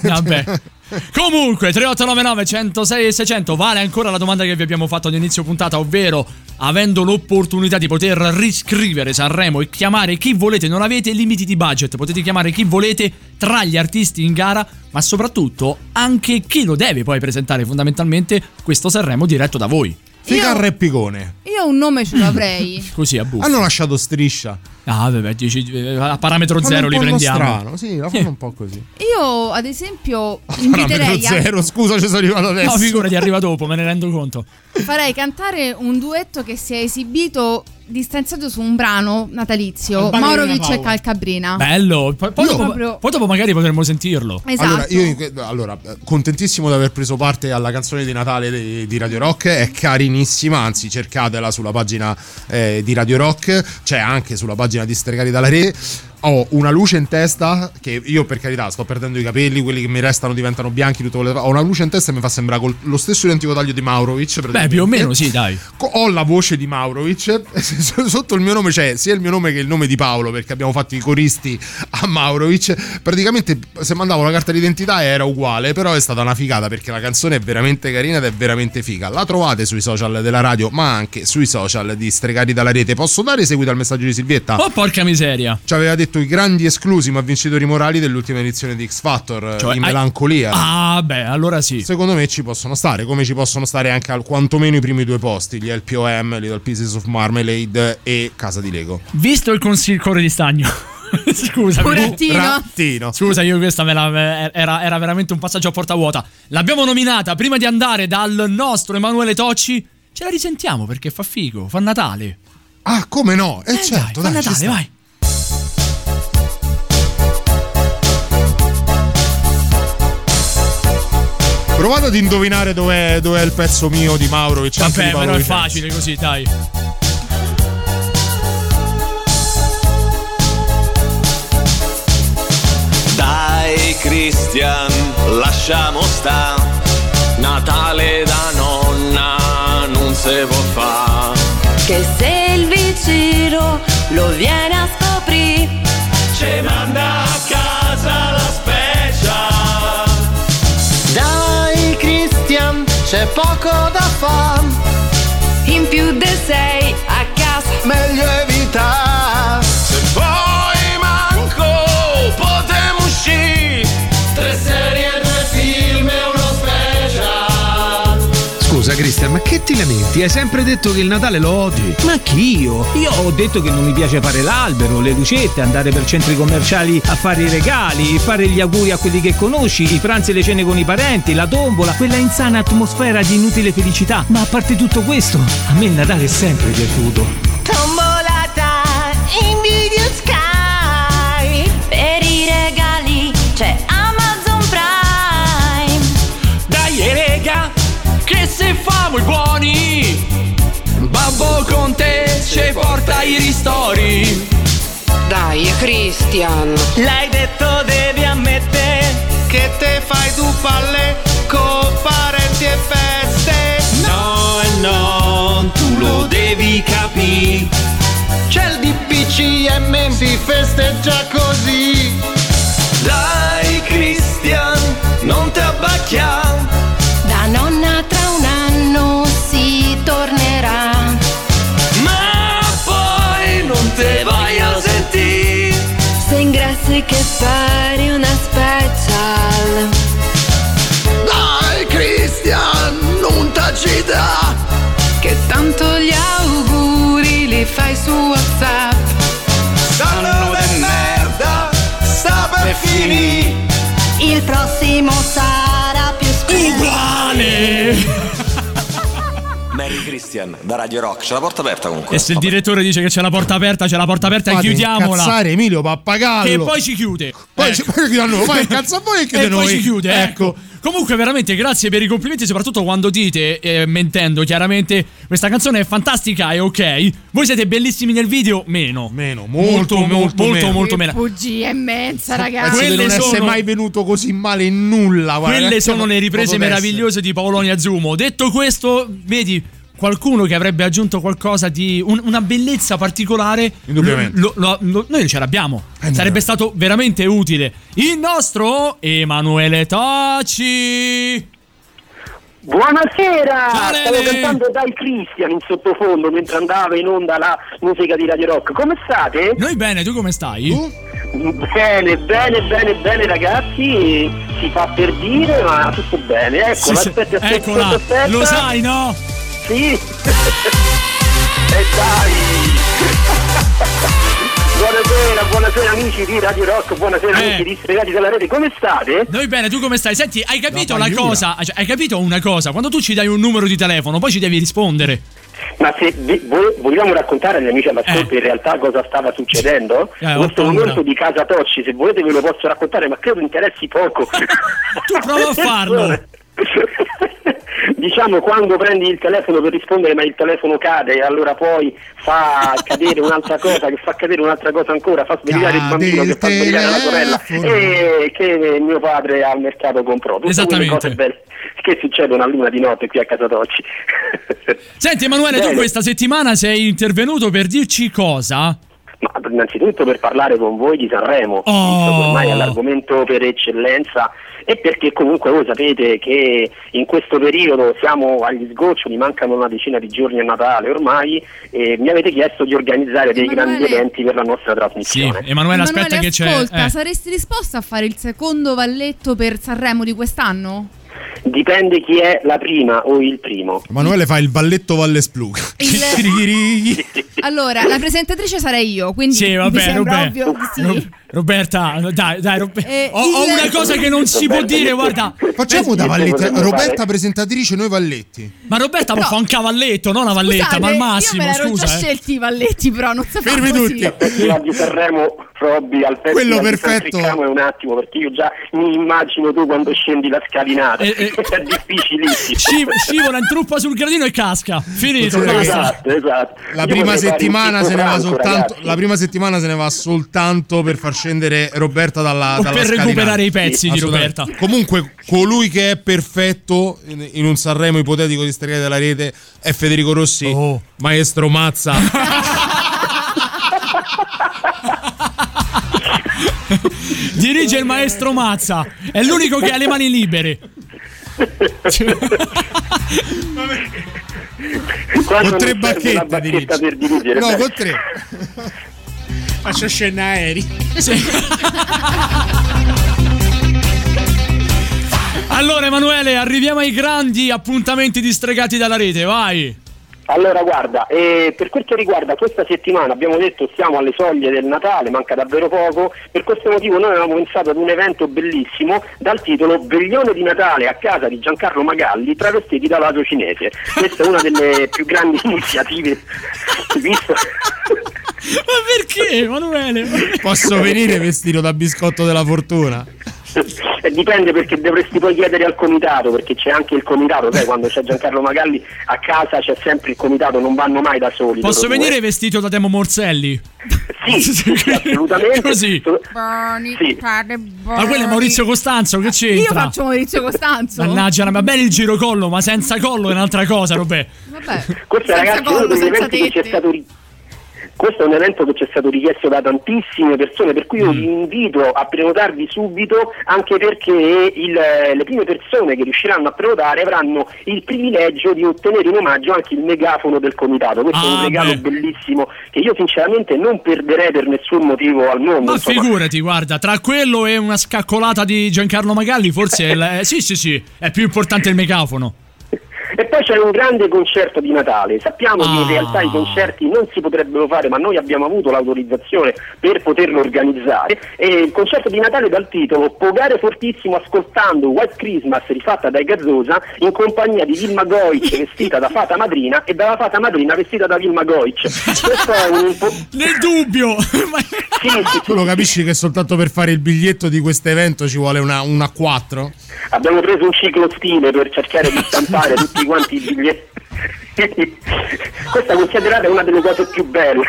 Vabbè. Comunque, 3899 106 e 600 vale ancora la domanda che vi abbiamo fatto all'inizio puntata, ovvero avendo l'opportunità di poter riscrivere Sanremo e chiamare chi volete, non avete limiti di budget, potete chiamare chi volete tra gli artisti in gara, ma soprattutto anche chi lo deve poi presentare fondamentalmente questo Sanremo diretto da voi. Fica Io- al reppicone. Io un nome ce l'avrei. Così a buffo. Hanno lasciato striscia. Ah, vabbè, dici, eh, a parametro zero li prendiamo. strano, sì, la fanno un po' così. Io, ad esempio, Parametro inviterei a zero, scusa, ci sono arrivato adesso. No, figurati, arriva dopo, me ne rendo conto. farei cantare un duetto che si è esibito distanziato su un brano natalizio, Maurovic e. Calcabrina. Bello, poi, poi dopo, Proprio- poi dopo magari potremmo sentirlo. Esatto. Allora, io allora, contentissimo di aver preso parte alla canzone di Natale di, di Radio Rock, è carinissima, anzi cercatela sulla pagina eh, di Radio Rock, c'è anche sulla pagina di Stregati dalla Re. Ho una luce in testa che io per carità sto perdendo i capelli, quelli che mi restano diventano bianchi, tutto quello ho una luce in testa e mi fa sembrare col- lo stesso identico taglio di Maurovic. Beh, più o meno sì, dai. Ho la voce di Maurovic, sotto il mio nome c'è sia il mio nome che il nome di Paolo, perché abbiamo fatto i coristi a Maurovic. Praticamente se mandavo la carta d'identità era uguale, però è stata una figata perché la canzone è veramente carina ed è veramente figa. La trovate sui social della radio, ma anche sui social di Stregati dalla rete. Posso dare seguito al messaggio di Silvietta? Oh, porca miseria. Ci aveva detto i grandi esclusi ma vincitori morali dell'ultima edizione di X Factor Cioè, in melancolia. Ah, beh, allora sì. Secondo me ci possono stare, come ci possono stare anche al quantomeno i primi due posti, gli LPOM, Little Pieces of Marmalade e Casa di Lego. Visto il consigliere di stagno. Scusa, Burattino. Scusa, io questa me la, era, era veramente un passaggio a porta vuota. L'abbiamo nominata prima di andare dal nostro Emanuele Tocci. Ce la risentiamo perché fa figo, fa Natale. Ah, come no? Eh, certo, fa dai, ci Natale, vai. Provate ad indovinare dov'è, dov'è il pezzo mio di Maurovic. anche di Vabbè, però è facile così, dai. Dai Christian, lasciamo sta. Natale da nonna non se può fa. Che se il vicino lo viene a scoprire Ce manda c'è poco da fare. In più del 6 a casa. Meglio evitare. Se poi Cristian, ma che ti lamenti? Hai sempre detto che il Natale lo odi. Ma chi io? Io ho detto che non mi piace fare l'albero, le lucette, andare per centri commerciali a fare i regali, fare gli auguri a quelli che conosci, i pranzi e le cene con i parenti, la tombola, quella insana atmosfera di inutile felicità. Ma a parte tutto questo, a me il Natale è sempre piaciuto. Tombolata in video sky. Per i regali c'è Amazon se famo i buoni, Babbo con te ci porta i ristori. Dai, Christian. L'hai detto, devi ammettere che te fai du palle con parenti e feste. No e no, tu lo devi capire. C'è il DPCM, si festeggia così. Se ingrassi che fare una special. Dai Christian, non t'agita. Che tanto gli auguri li fai su WhatsApp. Sanno de merda, sta per finire. Il prossimo sarà più Uguale! Mary Christian da Radio Rock, c'è la porta aperta comunque. E se il direttore dice che c'è la porta aperta, c'è la porta aperta e Fate chiudiamola. incazzare Emilio Pappagallo. Che poi ci chiude. Poi ci- poi chiude a noi, poi incazza a voi e chiude e poi noi. ci chiude, Ecco. ecco. Comunque, veramente, grazie per i complimenti, soprattutto quando dite, eh, mentendo chiaramente, questa canzone è fantastica e ok. Voi siete bellissimi nel video? Meno. Meno, molto, molto, molto, molto, molto meno. Bugia immensa, ragazzi. Penso di non essere sono- mai venuto così male in nulla. guarda. Quelle sono le riprese meravigliose di Paoloni Azumo. Detto questo, vedi qualcuno che avrebbe aggiunto qualcosa di un- una bellezza particolare. Indubbiamente. lo- lo- lo- noi ce l'abbiamo. Sarebbe stato veramente utile. Il nostro Emanuele Tocci. Buonasera! Ciao, Stavo cantando Dai Christian in sottofondo mentre andava in onda la musica di Radio Rock. Come state? Noi bene, tu come stai? Bene, bene, bene, bene ragazzi. Si fa per dire, ma tutto bene. Ecco, Sì, aspetta, aspetta, Eccola, aspetta. lo sai, no? Sì. e dai! buonasera, buonasera amici di Radio Rock, buonasera Eh. amici di Stregati della Rete, come state? Noi bene, tu come stai? Senti, hai capito La la pagliura. cosa? Cioè, hai capito una cosa? Quando tu ci dai un numero di telefono, poi ci devi rispondere. Ma se vi- vo- vogliamo raccontare agli amici all'ascolto in realtà cosa stava succedendo? Eh, questo paura. momento di casa Tocci, se volete ve lo posso raccontare, ma credo interessi poco. tu prova a farlo. diciamo quando prendi il telefono per rispondere ma il telefono cade e allora poi fa cadere un'altra cosa che fa cadere un'altra cosa ancora fa svegliare il bambino il che fa svegliare la sorella e che mio padre al mercato comprò tutte Esattamente. cose belle che succedono a luna di notte qui a casa Tocci Senti Emanuele, tu Bene. questa settimana sei intervenuto per dirci cosa? Ma innanzitutto per parlare con voi di Sanremo, Oh. ormai è l'argomento per eccellenza e perché comunque voi sapete che in questo periodo siamo agli sgoccioli, mancano una decina di giorni a Natale ormai e mi avete chiesto di organizzare dei Emanuele. grandi eventi per la nostra trasmissione. Sì, Emanuele, aspetta che c'è. ascolta, eh. saresti disposto a fare il secondo valletto per Sanremo di quest'anno? Dipende chi è la prima o il primo. Emanuele fa il balletto Valle Spluga. Allora, la presentatrice sarei io, quindi Sì, mi vabbè, sembra vabbè. ovvio di sì. Ro- Roberta, dai, dai, Robe- Eh, ho, ho il- una cosa che non si può dire, guarda. Facciamo da potremmo Roberta fare- presentatrice, noi Valletti. Ma Roberta Però- fa un cavalletto, non una valletta, Scusate, ma al io massimo, me l'ero scusa. già eh. scelti i valletti, però non fa Fermi così. tutti. Il di Sanremo, Robby, al Festival Quello perfetto. È un attimo perché io già mi immagino tu quando scendi la scalinata. Eh, eh. è difficilissimo. Sci- scivola in truppa sul gradino e casca. Finito, basta. Esatto, esatto. La Io prima settimana se ne va Franco, soltanto. ragazzi. La prima settimana se ne va soltanto per far scendere Roberta dalla, dalla per scalinata. recuperare i pezzi di Assolutamente. Roberta. Comunque, colui che è perfetto in, in un Sanremo ipotetico di Stregate della Rete è Federico Rossi, Oh. maestro Mazza. Dirige il maestro Mazza. È l'unico che ha le mani libere. Quando Con tre bacchette, bacchetta per dirigere. No, beh. con tre. Faccio scena aerei. Allora, Emanuele, arriviamo ai grandi appuntamenti distregati dalla rete, vai. Allora, guarda, eh, per quel che riguarda questa settimana, abbiamo detto siamo alle soglie del Natale, manca davvero poco, per questo motivo noi avevamo pensato ad un evento bellissimo dal titolo Veglione di Natale a casa di Giancarlo Magalli travestiti da lato cinese. Questa è una delle più grandi iniziative visto. Ma perché, Emanuele? Posso venire vestito da biscotto della fortuna? Dipende perché dovresti poi chiedere al comitato, perché c'è anche il comitato, sai, quando c'è Giancarlo Magalli a casa c'è sempre il comitato, non vanno mai da soli. Posso venire vestito da Demo Morselli? Sì, sì, assolutamente. Così. Buoni, Sì. cade Ma quello è Maurizio Costanzo, che c'entra? Io faccio Maurizio Costanzo. Mannaggia, va bene il girocollo, ma senza collo è un'altra cosa, Robè. Vabbè. Questo senza ragazzi è uno collo, degli eventi che ci è tette. stato questo è un evento che ci è stato richiesto da tantissime persone, per cui io vi invito a prenotarvi subito, anche perché il- le prime persone che riusciranno a prenotare avranno il privilegio di ottenere in omaggio anche il megafono del comitato. Questo è Ah, un regalo beh. bellissimo che io sinceramente non perderei per nessun motivo al mondo. Ma insomma. figurati, guarda, tra quello e una scaccolata di Giancarlo Magalli, forse è il- eh, sì, sì, sì, è più importante il megafono. E poi c'è un grande concerto di Natale. Sappiamo che in Ah. realtà i concerti non si potrebbero fare, ma noi abbiamo avuto l'autorizzazione per poterlo organizzare. E il concerto di Natale dal titolo Pogare fortissimo ascoltando White Christmas rifatta dai Gazzosa in compagnia di Vilma Goic vestita da fata madrina e dalla fata madrina vestita da Vilma Goic. Questo è un po'. Nel dubbio! Tu lo capisci che soltanto per fare il biglietto di questo evento ci vuole una, una 4? Abbiamo preso un ciclo stile per cercare di stampare tutti quanti i biglietti. Questa considerata è una delle cose più belle.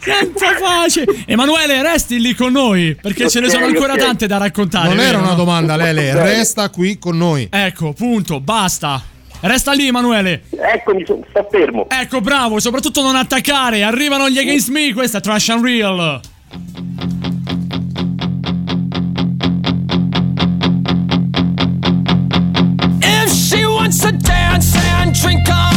Senza pace! Emanuele, resti lì con noi, perché ce ne sono ancora ok. tante da raccontare. Non era una domanda, Lele, resta qui con noi. Ecco, punto, basta. Resta lì, Emanuele. Eccomi, sto fermo. Ecco, bravo, soprattutto non attaccare. Arrivano gli Against Me, questa è Trash Unreal. Drink all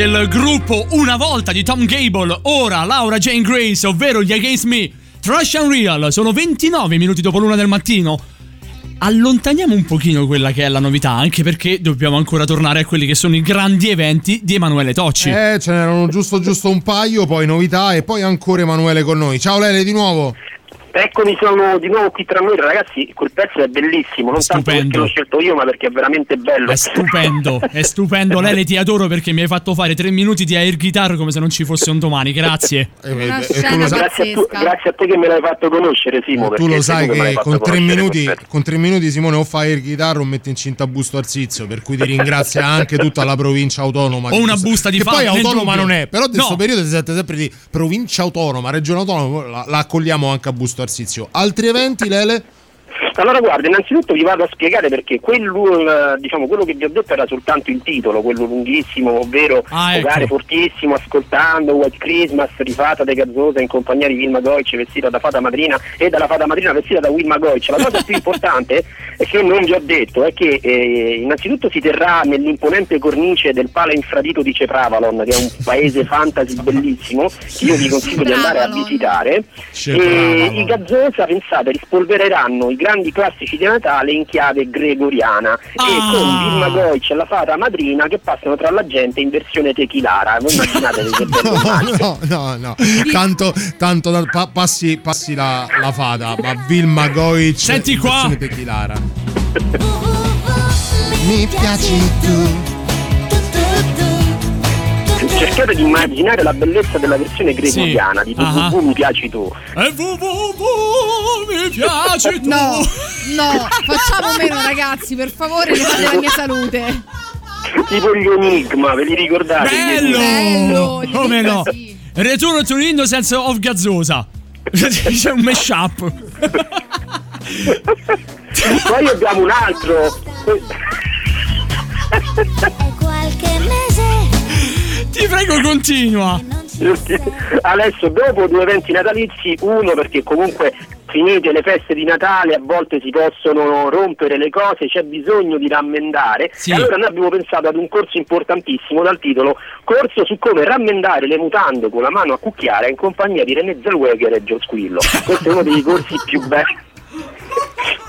del gruppo Una volta di Tom Gable, ora Laura Jane Grace, ovvero gli Against Me. Trash and Real, sono 29 minuti dopo l'una del mattino. Allontaniamo un pochino quella che è la novità, anche perché dobbiamo ancora tornare a quelli che sono i grandi eventi di Emanuele Tocci. Eh, ce n'erano giusto giusto un paio, poi novità e poi ancora Emanuele con noi. Ciao Lele di nuovo. Eccomi, sono di nuovo qui tra noi, ragazzi. Quel pezzo è bellissimo, non tanto perché l'ho scelto io, ma perché è veramente bello. È stupendo, è stupendo. Lele, ti adoro perché mi hai fatto fare tre minuti di air guitar come se non ci fosse un domani. Grazie. Una scena grazie, a tu- grazie a te che me l'hai fatto conoscere, Simo. Tu lo sai che con tre, minuti, con tre minuti Simone o fa air guitar o mette incinta busto Arsizio, per cui ti ringrazia anche tutta la provincia autonoma. O una busta di Che fame, poi autonoma non è, però in questo No. periodo si sente sempre di provincia autonoma, regione autonoma, la, la accogliamo anche a busto Arsizio. Altri eventi, Lele? Allora guarda, innanzitutto vi vado a spiegare perché quello, eh, diciamo, quello che vi ho detto era soltanto il titolo, quello lunghissimo, ovvero Ah, ecco. giocare fortissimo ascoltando White Christmas rifata De Gazzosa in compagnia di Wilma Goic vestita da fata madrina e dalla fata madrina vestita da Wilma Goic. La cosa più importante è che non vi ho detto è che eh, innanzitutto si terrà nell'imponente cornice del Pala Infradito di Cepravalon, che è un paese fantasy bellissimo, che io vi consiglio di andare a visitare. E i Gazzosa, pensate, rispolvereranno i grandi classici di Natale in chiave gregoriana e con Vilma Goic e la fata madrina che passano tra la gente in versione techilara. Voi immaginatevi che bello immagine. No, no, no. Tanto, tanto da- pa- passi, passi la, la fata, ma Vilma Goic. Senti in qua. versione techilara. Mi piaci tu. Cercate di immaginare la bellezza della versione gregoriana di Ah. www mi piaci tu. E www mi piaci tu. No, no, facciamo meno ragazzi, per favore, fate la mia salute. Tipo gli Enigma, ve li ricordate? Bello! Bello, Come no? sì. Return to Innocence of Gazzosa. C'è un mashup. Poi abbiamo un altro. Qualche mese prego, continua. Adesso dopo due eventi natalizi, uno perché comunque finite le feste di Natale a volte si possono rompere le cose, c'è bisogno di rammendare Sì. e allora noi abbiamo pensato ad un corso importantissimo dal titolo Corso su come rammendare le mutande con la mano a cucchiara in compagnia di René Zellweger e Gio Squillo. Questo è uno dei corsi più belli.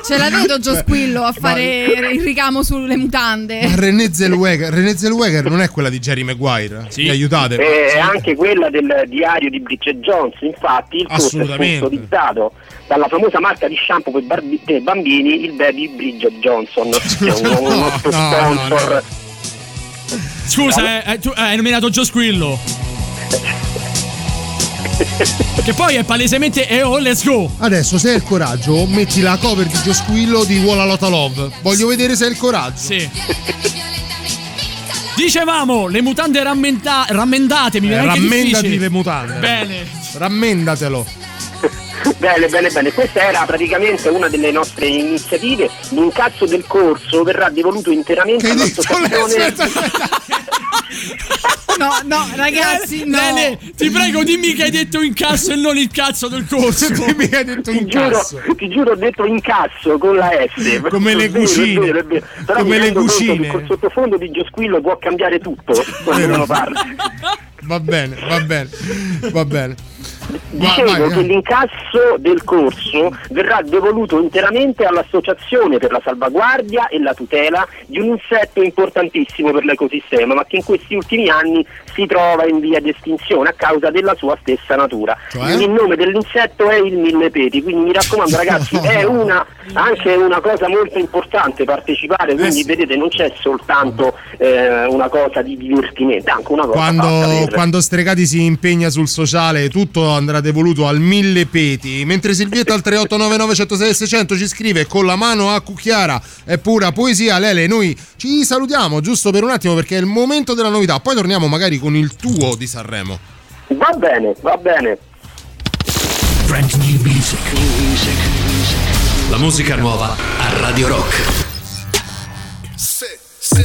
Ce la vedo Gio Squillo a fare il ricamo sulle mutande. Ma René Zellweger, René Zellweger non è quella di Jerry Maguire? Mi aiutate? E anche quella del diario di Bridget Jones, infatti il corso è sponsorizzato dalla famosa marca di shampoo per, barbi- per bambini, il Baby Bridget Johnson, che è un, un nostro No, no, no. sponsor. Scusa, eh, eh, tu hai nominato Gio Squillo. che poi è palesemente e oh, let's go. Adesso, se hai il coraggio, metti la cover di Gio Squillo di Walla Lotta Love. Voglio vedere se hai il coraggio. Sì. Dicevamo, le mutande rammenta- rammendate, mi Eh, viene anche rammendati le mutande. Bene. Rammendatelo. Bene, bene, bene. Questa era praticamente una delle nostre iniziative. L'incasso del corso verrà devoluto interamente all'associazione. No, no, ragazzi, no. Lele, ti prego, dimmi che hai detto incasso e non il cazzo del corso. dimmi che hai detto Ti giuro, ti giuro, ho detto incasso con la S. Come le vero, è cucine. vero, è vero. Però Come le cucine. col sottofondo di Gio Squillo può cambiare tutto quando Vero. uno parla. Va bene, va bene, va bene. Dicevo vai, che l'incasso del corso verrà devoluto interamente all'Associazione per la salvaguardia e la tutela di un insetto importantissimo per l'ecosistema, ma che in questi ultimi anni si trova in via di estinzione a causa della sua stessa natura. Cioè? Il nome dell'insetto è il millepeti, quindi mi raccomando ragazzi, è una, anche una cosa molto importante partecipare, quindi vedete non c'è soltanto eh, una cosa di divertimento, anche una cosa Quando, per- quando Stregati si impegna sul sociale, tutto andrà devoluto al mille peti. Mentre Silvietta al 3899 106 600 ci scrive con la mano a cucchiara è pura poesia. Lele, noi ci salutiamo giusto per un attimo perché è il momento della novità. Poi torniamo magari con il tuo di Sanremo. Va bene, va bene. Brand new music. La musica nuova a Radio Rock.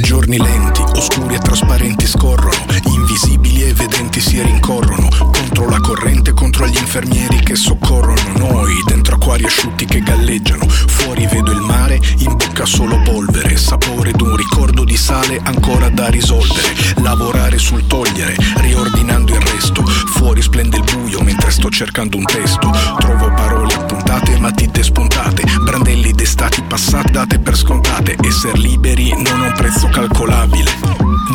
Giorni lenti, oscuri e trasparenti scorrono, invisibili e vedenti si rincorrono, contro la corrente, contro gli infermieri che soccorrono noi, dentro acquari asciutti che galleggiano, fuori vedo il mare in bocca solo polvere, sapore d'un ricordo di sale ancora da risolvere. Lavorare sul togliere, riordinando il resto. Fuori splende il buio mentre sto cercando un testo. Trovo parole appuntate, matite spuntate, brandelli d'estati passate date per scontate. Esser liberi non ha un prezzo calcolabile.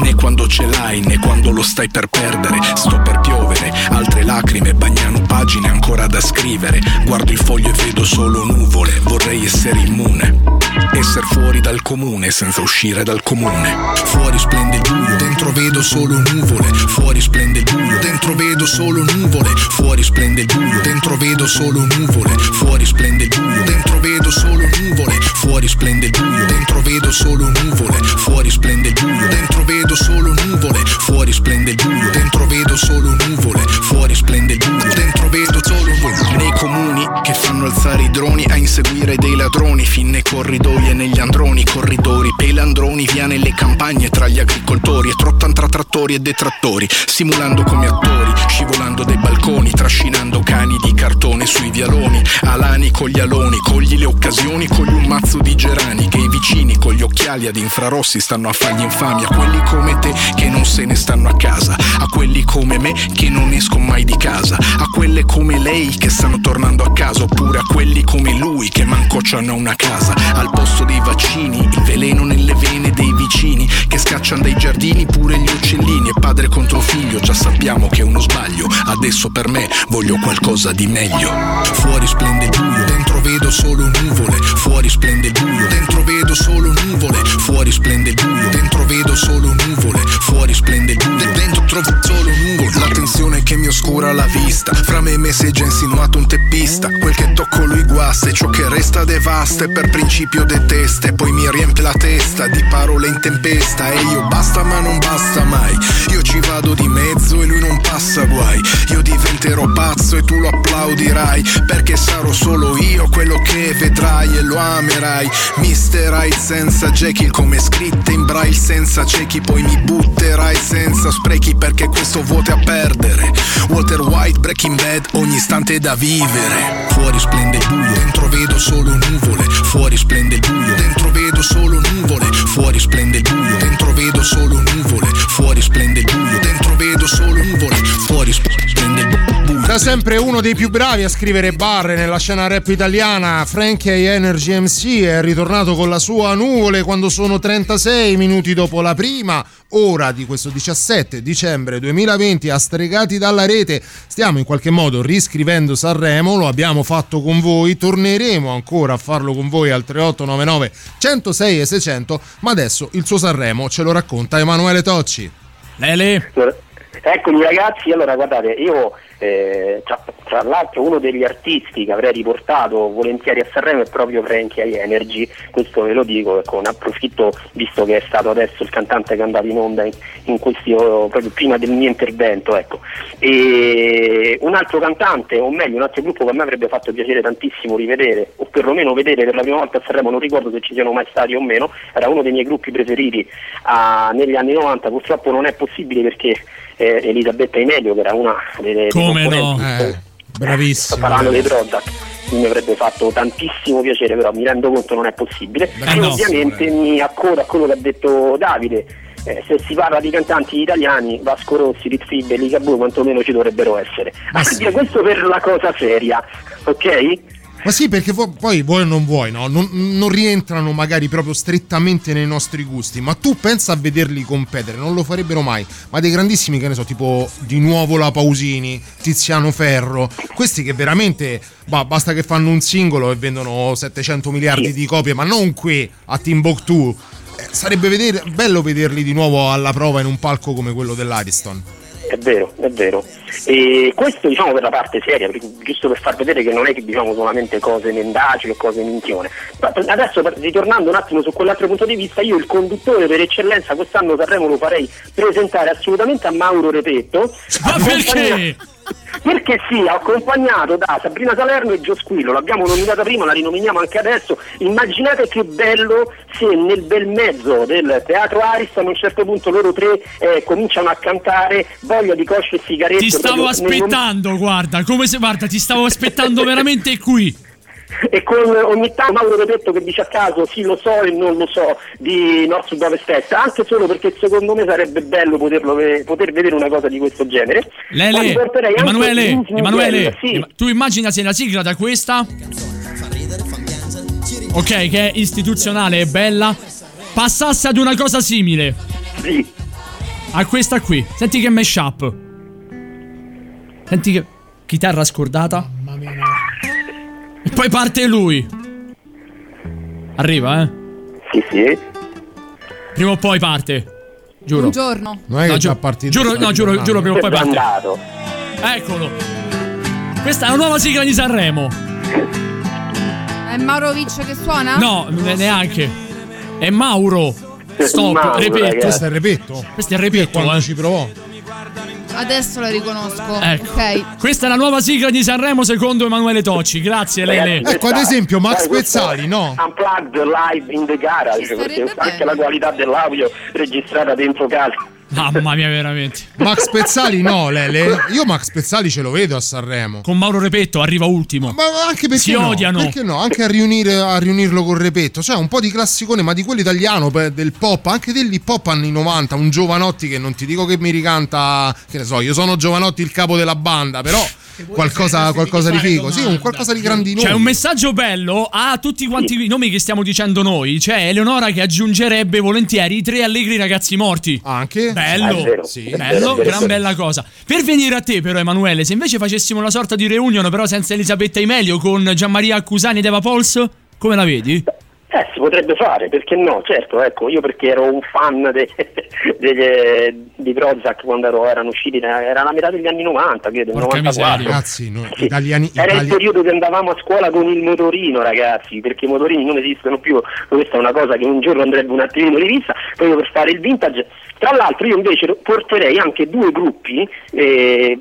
Né quando ce l'hai, né quando lo stai per perdere. Sto per piovere, altre lacrime bagnano pagine ancora da scrivere. Guardo il foglio e vedo solo nuvole, vorrei essere immune. Esser fuori dal comune senza uscire dal comune. Fuori splende il buio, dentro vedo solo nuvole. Fuori splende il buio, dentro vedo solo nuvole. Fuori splende il buio, dentro vedo solo nuvole. Fuori splende il buio, dentro vedo solo nuvole. Fuori splende il buio, dentro vedo solo nuvole. Fuori splende il buio, dentro vedo solo nuvole. Fuori splende il buio, dentro vedo solo nuvole. Fuori splende il buio, dentro vedo solo nuvole. Nei comuni che fanno alzare i droni a inseguire dei ladroni, fin nei corridoi e negli androni, corridori, pelandroni, via nelle campagne tra gli agricoltori e trottan tra trattori e detrattori, simulando come attori, scivolando dai balconi, trascinando cani di cartone sui vialoni, alani con gli aloni, cogli le occasioni, cogli un mazzo di gerani che i vicini con gli occhiali ad infrarossi stanno a fargli infamia, quelli come te che non se ne stanno a casa, a quelli come me che non escono mai di casa, a quelle come lei che stanno tornando a casa, oppure a quelli come lui che manco c'hanno una casa, al posto dei vaccini, il veleno nelle vene dei vicini che scacciano dai giardini pure gli uccellini e padre contro figlio, già sappiamo che è uno sbaglio, adesso per me voglio qualcosa di meglio. Fuori splende il buio, dentro vedo solo nuvole, fuori splende il buio, dentro vedo solo nuvole, fuori splende il buio, dentro vedo solo nuvole, fuori splende il buio, dentro trovo solo nuvole, la tensione che mi oscura la vista, fra me e me è già insinuato un teppista, quel che tocco lui guasta e ciò che resta devasta. E per principio detesta e poi mi riempie la testa di parole in tempesta. E io basta ma non basta mai, io ci vado di mezzo e lui non passa guai, io diventerò pazzo e tu lo applaudirai perché sarò solo io quello che vedrai e lo amerai. Hyde senza Jekyll come scritte in braille senza ciechi poi mi butterai senza sprechi perché questo vuote a perdere, Walter White Breaking Bad ogni istante è da vivere, fuori splende il buio, dentro vedo solo nuvole, fuori splende il buio, dentro vedo solo nuvole, fuori splende il buio, dentro vedo solo nuvole, fuori splende il buio, dentro vedo solo nuvole, fuori splende il buio. Da sempre uno dei più bravi a scrivere barre nella scena rap italiana, Frankie Energy MC è ritornato con la sua nuvole quando sono 36 minuti dopo la prima ora di questo 17 dicembre 2020 a Stregati dalla rete. Stiamo in qualche modo riscrivendo Sanremo, lo abbiamo fatto con voi, torneremo ancora a farlo con voi al 3899 106 e 600, ma adesso il suo Sanremo ce lo racconta Emanuele Tocci. Lele. Eccomi ragazzi, allora guardate, io eh, tra, tra l'altro uno degli artisti che avrei riportato volentieri a Sanremo è proprio Frankie High Energy, questo ve lo dico, ecco, ne approfitto visto che è stato adesso il cantante che è andato in onda in, in questi, oh, proprio prima del mio intervento. Ecco. E un altro cantante, o meglio un altro gruppo che a me avrebbe fatto piacere tantissimo rivedere, o perlomeno vedere per la prima volta a Sanremo, non ricordo se ci siano mai stati o meno, era uno dei miei gruppi preferiti ah, negli anni 90, purtroppo non è possibile perché eh, Elisabetta Imelio, che era una delle Come no? componenti, Eh, sto bravissimo. parlando dei Prozac mi avrebbe fatto tantissimo piacere però mi rendo conto non è possibile e no. ovviamente mi accodo a quello che ha detto Davide Eh, se si parla di cantanti italiani Vasco Rossi, Ritfib e Ligabue quantomeno ci dovrebbero essere a dire questo per la cosa seria ok? Ma sì, perché vo- poi vuoi o non vuoi, no? Non, non rientrano magari proprio strettamente nei nostri gusti, ma tu pensa a vederli competere, non lo farebbero mai. Ma dei grandissimi, che ne so, tipo di nuovo la Pausini, Tiziano Ferro, questi che veramente bah, basta che fanno un singolo e vendono 700 miliardi di copie, ma non qui a Timbuktu. Eh, sarebbe vedere- bello vederli di nuovo alla prova in un palco come quello dell'Ariston. È vero, è vero. E questo diciamo per la parte seria, giusto per far vedere che non è che diciamo solamente cose mendaci o cose minchione. Ma adesso ritornando un attimo su quell'altro punto di vista, io il conduttore per eccellenza quest'anno Sanremo lo farei presentare assolutamente a Mauro Repetto. Ma perché? Perché sì, accompagnato da Sabrina Salerno e Gio Squillo, l'abbiamo nominata prima, la rinominiamo anche adesso. Immaginate che bello se nel bel mezzo del teatro Ariston a un certo punto loro tre eh, cominciano a cantare voglia di cosce e sigarette. Ti stavo proprio nel aspettando, guarda, come se guarda, ti stavo aspettando veramente qui. E con ogni tanto Mauro Repetto che dice a caso sì lo so e non lo so di Nord Sud Ovest Est, anche solo perché secondo me sarebbe bello poterlo poter vedere una cosa di questo genere. Lele, Emanuele, Emanuele, sì. Tu immagina se la sigla da questa, ok, che è istituzionale e bella, passasse ad una cosa simile. Sì. A questa qui. Senti che mashup. Senti che chitarra scordata. E poi parte lui. Arriva, eh? Sì, sì. Prima o poi parte. Giuro. Un giorno. Non è che No, già partito. giuro, no, giuro, giuro, prima o poi parte. Andato. Eccolo. Questa è la nuova sigla di Sanremo. È Maurovic che suona? No, ne- neanche. È Mauro. Stop, Mauro, repetto. ragazzi. Questo è il repetto? Questo è il repetto, Quando eh. ci provò. Adesso la riconosco. Ecco. Ok. Questa è la nuova sigla di Sanremo secondo Emanuele Tocci. Grazie, Lele. Ragazzi, Ecco, ad esempio, Max Pezzali, è no? Unplugged live in the garage, perché anche la qualità dell'audio registrata dentro casa. Mamma mia, veramente. Max Pezzali no, Lele. Io Max Pezzali ce lo vedo a Sanremo. Con Mauro Repetto arriva ultimo. Ma anche perché Si no? odiano. Perché no? Anche a, riunire, a riunirlo con Repetto. Cioè, un po' di classicone, ma di quello italiano, del pop, anche dell'hip hop anni 90. Un Giovanotti che non ti dico che mi ricanta, che ne so, io sono Giovanotti il capo della banda, però qualcosa, qualcosa di figo. Sì, un qualcosa di grandinoso. C'è un messaggio bello a tutti quanti i nomi che stiamo dicendo noi. C'è Eleonora che aggiungerebbe volentieri i tre allegri ragazzi morti. Anche? Bello. Ah. Sì, bello, gran bella cosa. Per venire a te, però, Emanuele, se invece facessimo una sorta di reunion, però senza Elisabetta Imelio, con Gianmaria Accusani ed Eva Pols, come la vedi? Eh, si potrebbe fare, perché no? Certo, ecco, io perché ero un fan de- de- di Prozac quando ero- erano usciti, era la metà degli anni 90, credo, Porca 94. miseria. Ragazzi, no, Sì. italiani, Era il itali- periodo che andavamo a scuola con il motorino, ragazzi, perché i motorini non esistono più. Questa è una cosa che un giorno andrebbe un attimino rivista, proprio per fare il vintage. Tra l'altro io invece porterei anche due gruppi, eh,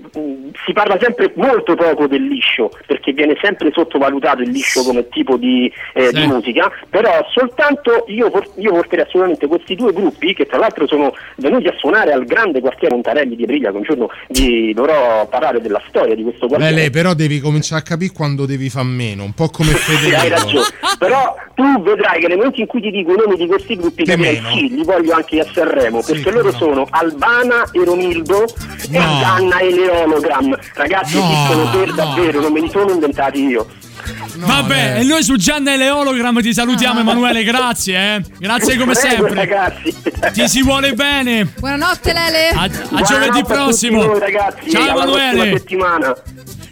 si parla sempre molto poco del liscio, perché viene sempre sottovalutato il liscio come tipo di, eh, Sì. di musica, però soltanto io, por- io porterei assolutamente questi due gruppi, che tra l'altro sono venuti a suonare al grande quartiere Montarelli di Aprilia, che un giorno vi dovrò parlare della storia di questo quartiere. Lele, però devi cominciare a capire quando devi far meno, un po' come Sì, hai Federico. ragione. Però tu vedrai che nel momento in cui ti dico i nomi di questi gruppi, Che meno? sì, li voglio anche a Sanremo, Sì, perché loro no. sono Albana e Romildo e No. Danna e le Hologram. Ragazzi, No, esistono per davvero, non me li sono inventati io. No, Vabbè, Lele. e noi su Gianna e le Hologram ti salutiamo, Emanuele. Grazie, eh. Grazie come Prego, sempre. ragazzi. Ti si vuole bene. Buonanotte Lele. A, a Buonanotte giovedì prossimo. voi, ragazzi. Ciao alla Emanuele. settimana.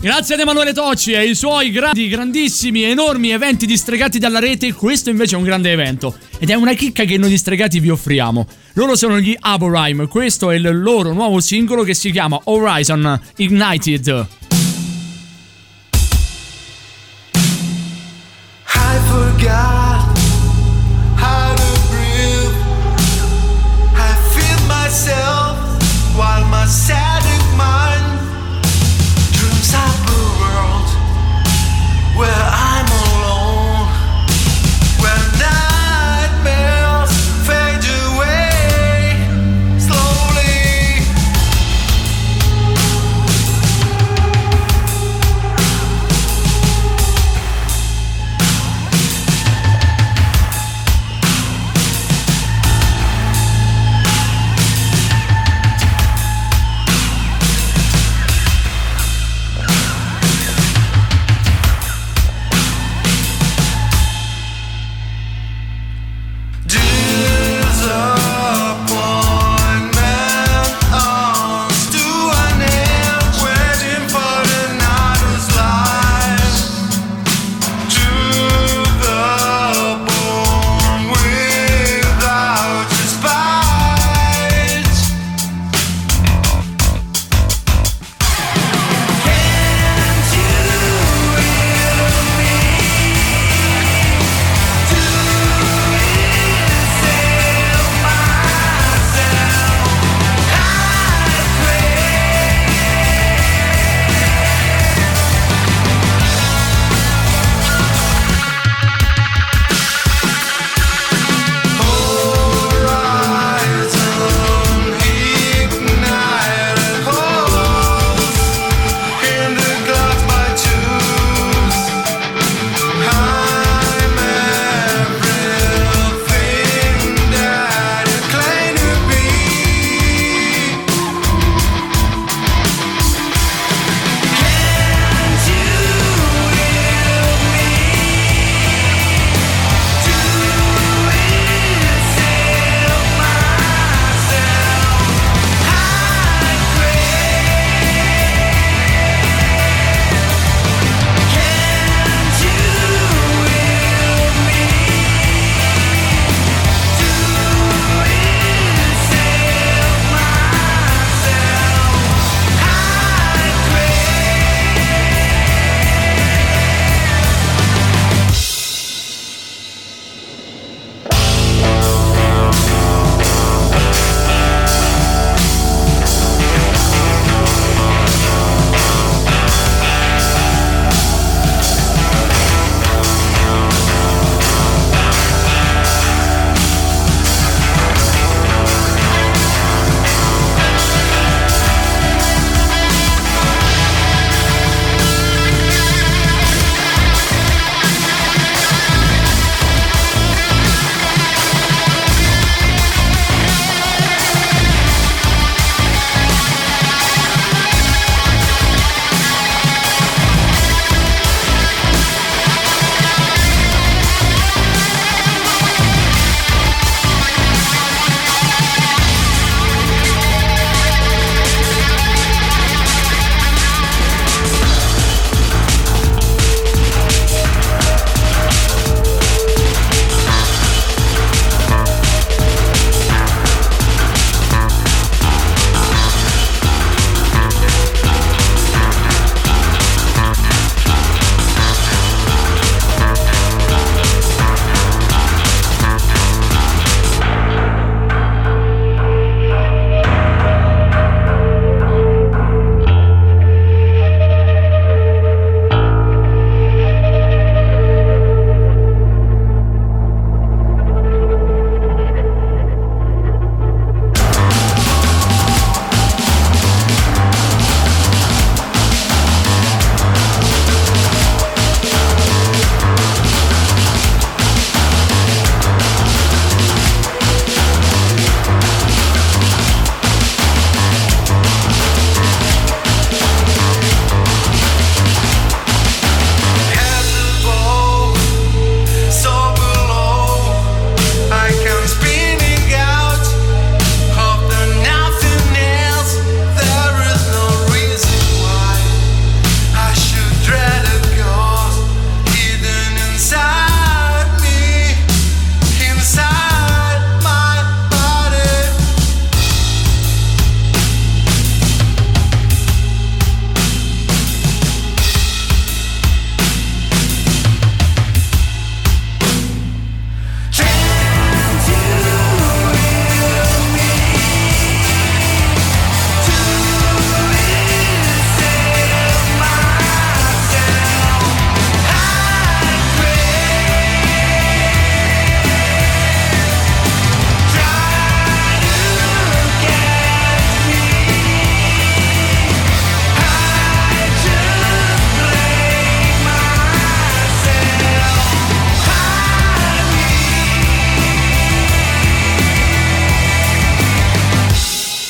Grazie ad Emanuele Tocci e ai suoi grandi, grandissimi, enormi eventi distregati dalla rete. Questo invece è un grande evento. Ed è una chicca che noi distregati vi offriamo. Loro sono gli Aborime. Questo è il loro nuovo singolo che si chiama Horizon Ignited. I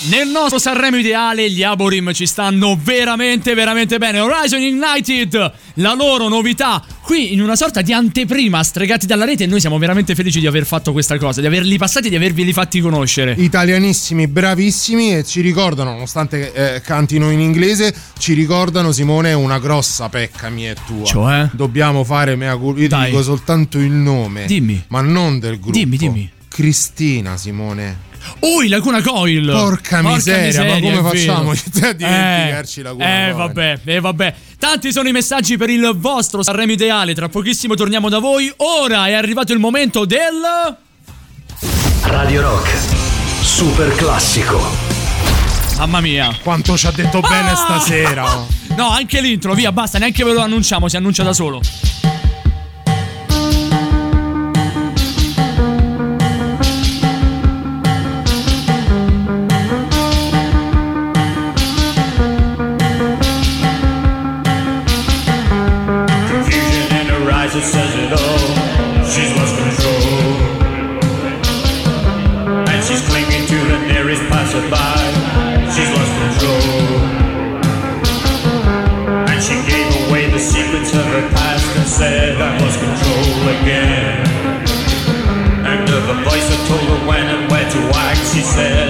Nel nostro Sanremo ideale gli Aborim ci stanno veramente veramente bene. Horizon United, la loro novità qui in una sorta di anteprima stregati dalla rete e noi siamo veramente felici di aver fatto questa cosa, di averli passati e di averveli fatti conoscere. Italianissimi, bravissimi e ci ricordano, nonostante eh, cantino in inglese, ci ricordano Simone una grossa pecca mia e tua. Cioè? Dobbiamo fare mea culpa. Io Dai. dico soltanto il nome. Dimmi. Ma non del gruppo. Dimmi, dimmi. Cristina Simone. Oh, il Laguna Coil! Porca miseria, ma come facciamo a dimenticarci Laguna Eh, Coil? vabbè, eh, vabbè. Tanti sono i messaggi per il vostro Sanremo ideale. Tra pochissimo torniamo da voi. Ora è arrivato il momento del. Radio Rock. Super classico. Mamma mia. Quanto ci ha detto bene Ah! stasera. No, anche l'intro, via, basta, neanche ve lo annunciamo, si annuncia da solo. She's lost control. And she gave away the secrets of her past and said, I lost control again. And a voice that told her when and where to act, she said,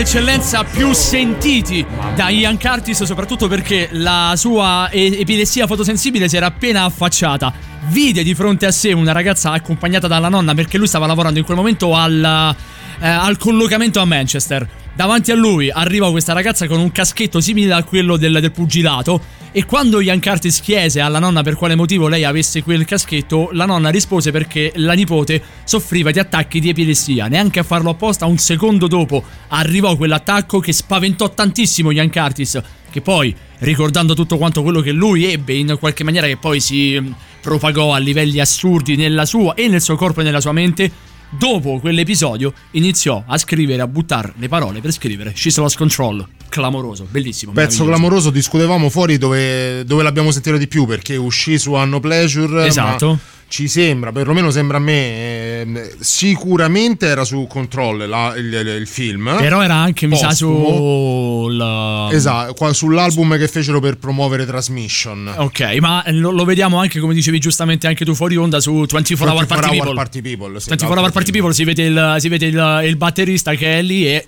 eccellenza più sentiti da Ian Curtis, soprattutto perché la sua epilessia fotosensibile si era appena affacciata. Vide di fronte a sé una ragazza accompagnata dalla nonna perché lui stava lavorando in quel momento al, eh, al collocamento a Manchester. Davanti a lui arriva questa ragazza con un caschetto simile a quello del, del pugilato. E quando Ian Curtis chiese alla nonna per quale motivo lei avesse quel caschetto, la nonna rispose perché la nipote soffriva di attacchi di epilessia. Neanche a farlo apposta, un secondo dopo arrivò quell'attacco che spaventò tantissimo Ian Curtis. Che poi, ricordando tutto quanto quello che lui ebbe in qualche maniera, che poi si mm, propagò a livelli assurdi nella sua e nel suo corpo e nella sua mente. Dopo quell'episodio iniziò a scrivere, a buttare le parole per scrivere She's Lost Control. Clamoroso, bellissimo. Pezzo clamoroso, discutevamo fuori dove, dove l'abbiamo sentito di più perché uscì su Anno Pleasure. Esatto. ma Ci sembra, perlomeno sembra a me, ehm, sicuramente era su Control la- il, il- il film. Però era anche, mi sa, sul. Esatto, sull'album che fecero per promuovere Transmission. Ok, ma lo, lo vediamo anche, come dicevi giustamente anche tu fuori onda, su 24 Hour 24 Party People. Party People, sì, 24 Hour Party People si vede il, si vede il, il batterista che è lì e,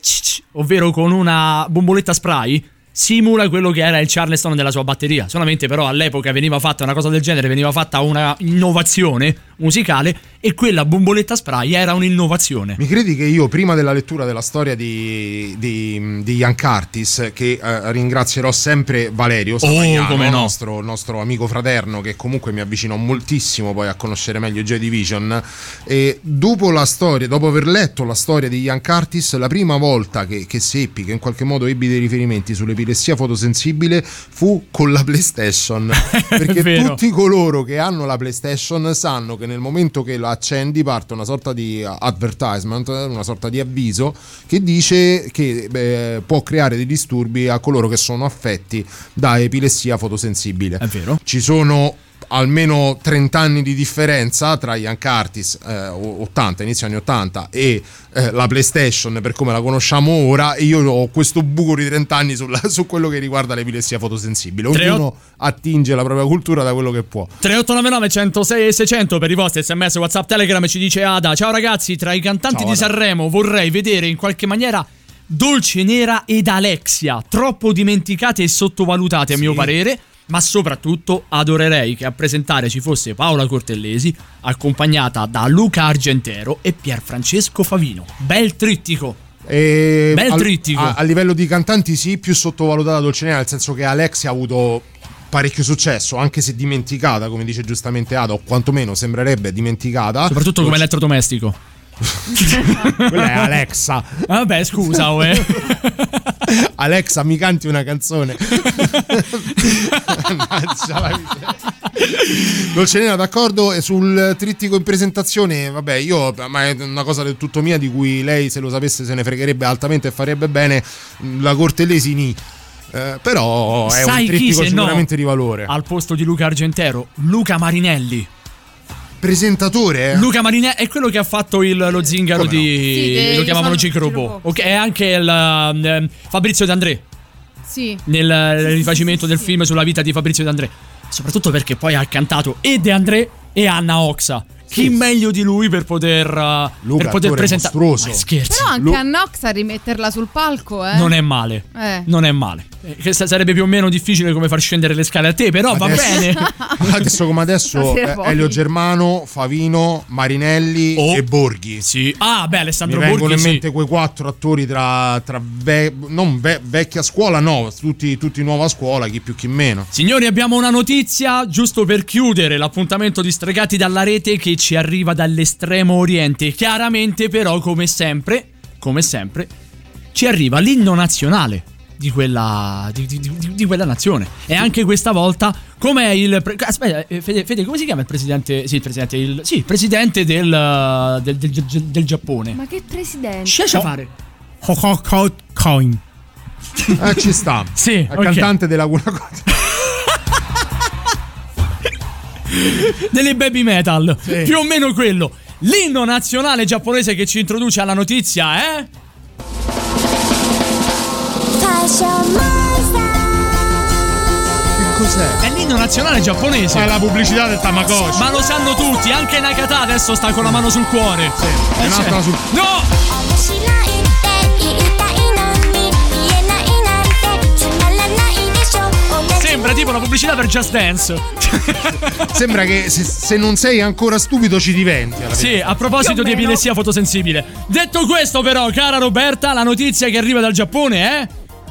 ovvero con una bomboletta spray, simula quello che era il Charleston della sua batteria. Solamente però all'epoca veniva fatta una cosa del genere, veniva fatta una innovazione musicale e quella bomboletta spray era un'innovazione. Mi credi che io, prima della lettura della storia di, di, di Ian Curtis, che eh, ringrazierò sempre Valerio come no. nostro, nostro amico fraterno, che comunque mi avvicinò moltissimo poi a conoscere meglio Joy Division, e dopo la storia, dopo aver letto la storia di Ian Curtis, la prima volta che, che seppi, che in qualche modo ebbi dei riferimenti sull'epilessia fotosensibile, fu con la PlayStation. Perché tutti coloro che hanno la PlayStation sanno che nel momento che la accendi parte una sorta di advertisement, una sorta di avviso che dice che beh, può creare dei disturbi a coloro che sono affetti da epilessia fotosensibile. È vero. Ci sono almeno 30 anni di differenza tra Ian Curtis eh, 80, inizio anni 80 e eh, la PlayStation per come la conosciamo ora e io ho questo buco di 30 anni sulla- su quello che riguarda l'epilessia fotosensibile. Ognuno attinge la propria cultura da quello che può. 3899 106 e 600 per i vostri sms whatsapp telegram ci dice Ada. Ciao ragazzi. Tra i cantanti Ciao, di. Sanremo vorrei vedere in qualche maniera Dolce Nera ed Alexia troppo dimenticate e sottovalutate a mio parere ma soprattutto adorerei che a presentare ci fosse Paola Cortellesi accompagnata da Luca Argentero e Pierfrancesco Favino bel trittico E Bel trittico. A, a livello di cantanti sì, più sottovalutata Dolcenera, nel senso che Alexia ha avuto parecchio successo, anche se dimenticata, come dice giustamente Ada, o quantomeno sembrerebbe dimenticata. soprattutto come elettrodomestico Quella è Alexa. vabbè scusa eh. Alexa, mi canti una canzone. Dolcenera, d'accordo? E sul trittico in presentazione, vabbè, io, ma è una cosa del tutto mia di cui lei, se lo sapesse, se ne fregherebbe altamente e farebbe bene. La Cortellesi ni. Eh, però è Sai un chi trittico no sicuramente di valore. al posto di Luca Argentero Luca Marinelli Presentatore? Luca Marinelli è quello che ha fatto il- lo zingaro Come no? di. Sì, che lo chiamavano sono- Jake Robot. Ok, e anche il, ehm, Fabrizio D'André Sì. nel eh, rifacimento del film sulla vita di Fabrizio D'André. Soprattutto perché poi ha cantato e De André e Anna Oxa. Chi meglio di lui per poter, uh, Luca, per poter presentare. Ma scherzi. Però anche a Nox a rimetterla sul palco, eh. Non è male. Eh. Non è male. Eh, sarebbe più o meno difficile come far scendere le scale a te, però va Adesso- bene. Adesso come adesso eh. Elio Germano, Favino, Marinelli e Borghi. Sì. Ah, beh, Alessandro Mi vengono Borghi. in sì. mente quei quattro attori tra, tra ve- non ve- vecchia scuola, no, tutti, tutti nuova scuola, chi più chi meno. Signori, abbiamo una notizia giusto per chiudere l'appuntamento di Stregati dalla rete che ci arriva dall'estremo oriente. Chiaramente, però, come sempre, come sempre, ci arriva l'inno nazionale di quella, di, di- di- di quella nazione. E anche questa volta, com'è il. pre- aspetta, eh, Fede, Fede, come si chiama il presidente? Sì, il presidente, il, sì, il presidente del, del, del- del Giappone. Ma che presidente? Ci lascia fare. Coin. Eh, ci sta. Sì, È ok. cantante della Cotta. delle baby metal. Più o meno quello. L'inno nazionale giapponese che ci introduce alla notizia è. Che cos'è? È l'inno nazionale giapponese. È la pubblicità del Tamagotchi. Ma lo sanno tutti, anche Nakata adesso sta con la mano sul cuore. è Eh, un'altra cioè- sul- No! Tipo una pubblicità per Just Dance. Sembra che se, se non sei ancora stupido ci diventi. alla Sì, a proposito di epilessia fotosensibile. Detto questo, però, cara Roberta, la notizia che arriva dal Giappone è.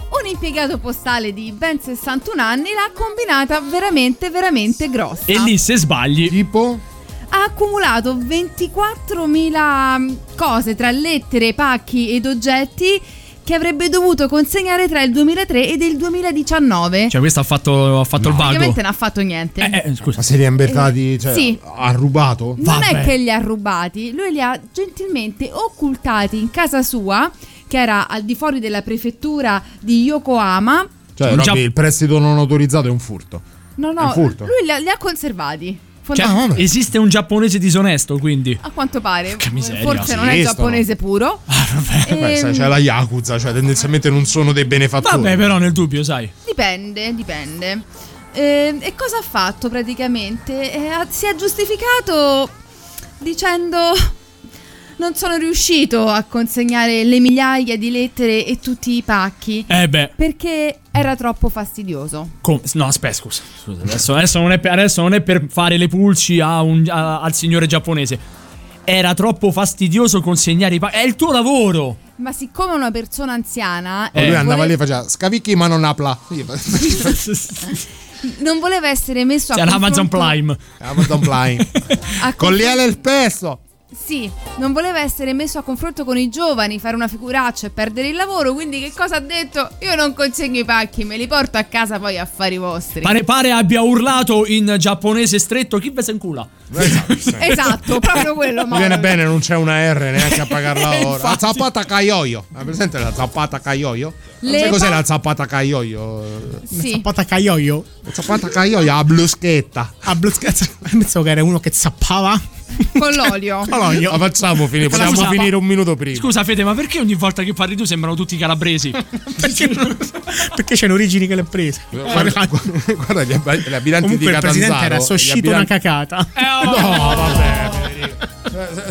Un impiegato postale di ben 61 anni l'ha combinata veramente, veramente grossa. E lì, se sbagli. Tipo? Ha accumulato 24.000 cose tra lettere, pacchi ed oggetti che avrebbe dovuto consegnare tra il 2003 ed il 2019. Cioè, questo ha fatto, ha fatto il vago. Ovviamente non ha fatto niente. Eh, eh, scusa. Ma se li ha imbertati, cioè, sì. ha rubato? Non è Vabbè. che li ha rubati, lui li ha gentilmente occultati in casa sua, che era al di fuori della prefettura di Yokohama. Cioè, Robby, il prestito non autorizzato è un furto. No, È no, un furto. lui li ha, li ha conservati. Cioè, Fonda- esiste un giapponese disonesto, quindi. a quanto pare, miseria, forse sì, non è giapponese puro. Beh, sai, Ehm, c'è la Yakuza, cioè tendenzialmente non sono dei benefattori. Vabbè, però nel dubbio, sai. Dipende, dipende. Eh, e cosa ha fatto praticamente? Eh, si è giustificato dicendo: non sono riuscito a consegnare le migliaia di lettere e tutti i pacchi Eh beh, perché era troppo fastidioso. com- no, aspetta, scusa. scusa, adesso, adesso non è per, adesso non è per fare le pulci a un- a- al signore giapponese. Era troppo fastidioso consegnare i pacchi. È il tuo lavoro. Ma siccome una persona anziana E lui andava vole- lì e faceva scavicchi ma non apla. non voleva essere messo a C'era Amazon confronto- Prime. Amazon Prime. Con l'Iele il peso. Sì, non voleva essere messo a confronto con i giovani, fare una figuraccia e perdere il lavoro, quindi che cosa ha detto? Io non consegno i pacchi, me li porto a casa poi affari vostri. Pare, pare abbia urlato in giapponese stretto chi ve se incula. Esatto, proprio quello, Mi viene bene, non c'è una R neanche a pagarla ora. La zappata caioio. Hai presente la zappata caioio? Non Le sai cos'è pa- la zappata caioio? Sì. Zappata caioio. La zappata caioio a bluschetta. A bluschetta. Pensavo che era uno che zappava. Con l'olio. Con l'olio. La facciamo finire, possiamo scusa, finire un minuto prima. Scusa Fede, ma perché ogni volta che parli tu sembrano tutti calabresi? Perché, perché c'è origini che le ha prese. Guarda, guarda gli, ab- gli abitanti Comunque di il Catanzaro. presidente era gli soscito una cacata. No, vabbè.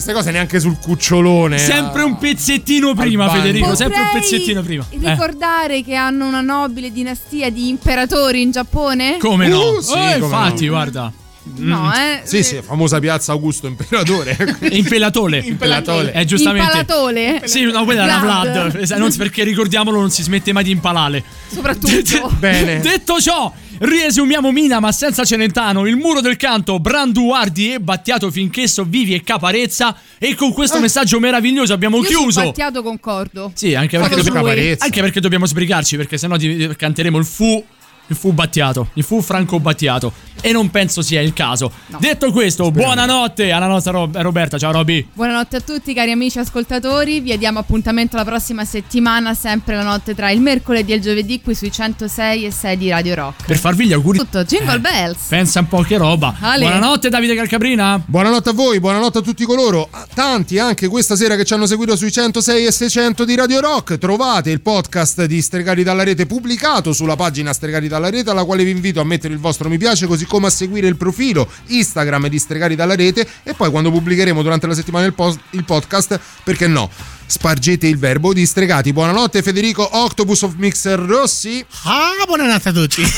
Queste cose neanche sul cucciolone. Sempre un pezzettino prima. Federico. Sempre un Potrei pezzettino prima. Eh. Ricordare che hanno una nobile dinastia di imperatori in Giappone? Come no? Uh, sì, Eh, come infatti, no. guarda. No, eh. Sì, sì, famosa piazza Augusto Imperatore. Impelatore. Impelatore. Eh, giustamente. Impalatole? Sì, no, quella era Vlad. Vlad. Non- perché ricordiamolo, non si smette mai di impalare. Soprattutto. Bene. Detto ciò, riesumiamo Mina, ma senza Celentano. Il muro del canto, Branduardi e Battiato finché vivi e caparezza. E con questo messaggio meraviglioso abbiamo Io chiuso. Battiato concordo. Sì, anche perché, dobbiamo, anche perché dobbiamo sbrigarci, perché sennò canteremo il fu. Il fu battiato, il fu franco battiato. E non penso sia il caso. Detto questo, buonanotte alla nostra Rob- Roberta. Ciao Roby. Buonanotte a tutti cari amici ascoltatori, vi diamo appuntamento la prossima settimana, sempre la notte tra il mercoledì e il giovedì qui sui 106 e 6 di Radio Rock. Per farvi gli auguri. Tutto, Jingle Bells. Pensa un po' che roba. Ale. Buonanotte Davide Calcabrina. Buonanotte a voi, buonanotte a tutti coloro, a tanti anche questa sera che ci hanno seguito sui 106 e 600 di Radio Rock. Trovate il podcast di Stregati dalla Rete pubblicato sulla pagina Stregati dalla Rete, alla quale vi invito a mettere il vostro mi piace, così come a seguire il profilo Instagram di Stregati dalla Rete. E poi quando pubblicheremo durante la settimana il, post- il podcast, perché no? Spargete il verbo di Stregati. Buonanotte Federico Octopus of Mixer Rossi. Ah, buonanotte a tutti.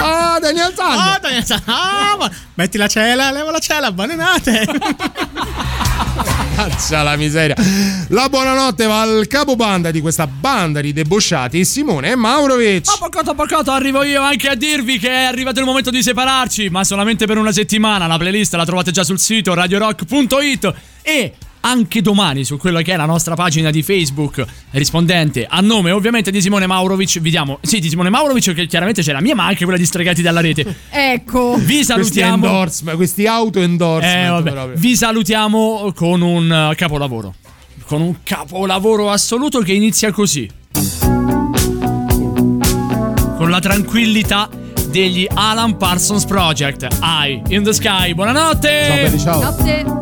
ah, Daniel Tan. Ah, Daniel Tan. Ah, bu- metti la cela, leva la cela, buonanotte. Cazza la miseria. La buonanotte va al capobanda di questa banda di debosciati, Simone Maurovic. A poco a poco arrivo io anche a dirvi che è arrivato il momento di separarci, ma solamente per una settimana. La playlist la trovate già sul sito radiorock.it e anche domani su quella che è la nostra pagina di Facebook rispondente a nome ovviamente di Simone Maurovic. Vi diamo, sì, di Simone Maurovic che chiaramente c'è la mia, ma anche quella di Stregati dalla rete. Ecco. Vi Questi salutiamo. endorsement, questi auto endorsement. Eh, vabbè. Vi salutiamo con un uh, capolavoro. Con un capolavoro assoluto che inizia così. Con la tranquillità degli Alan Parsons Project. Eye in the Sky. Buonanotte! Ciao, belli, ciao. Notte.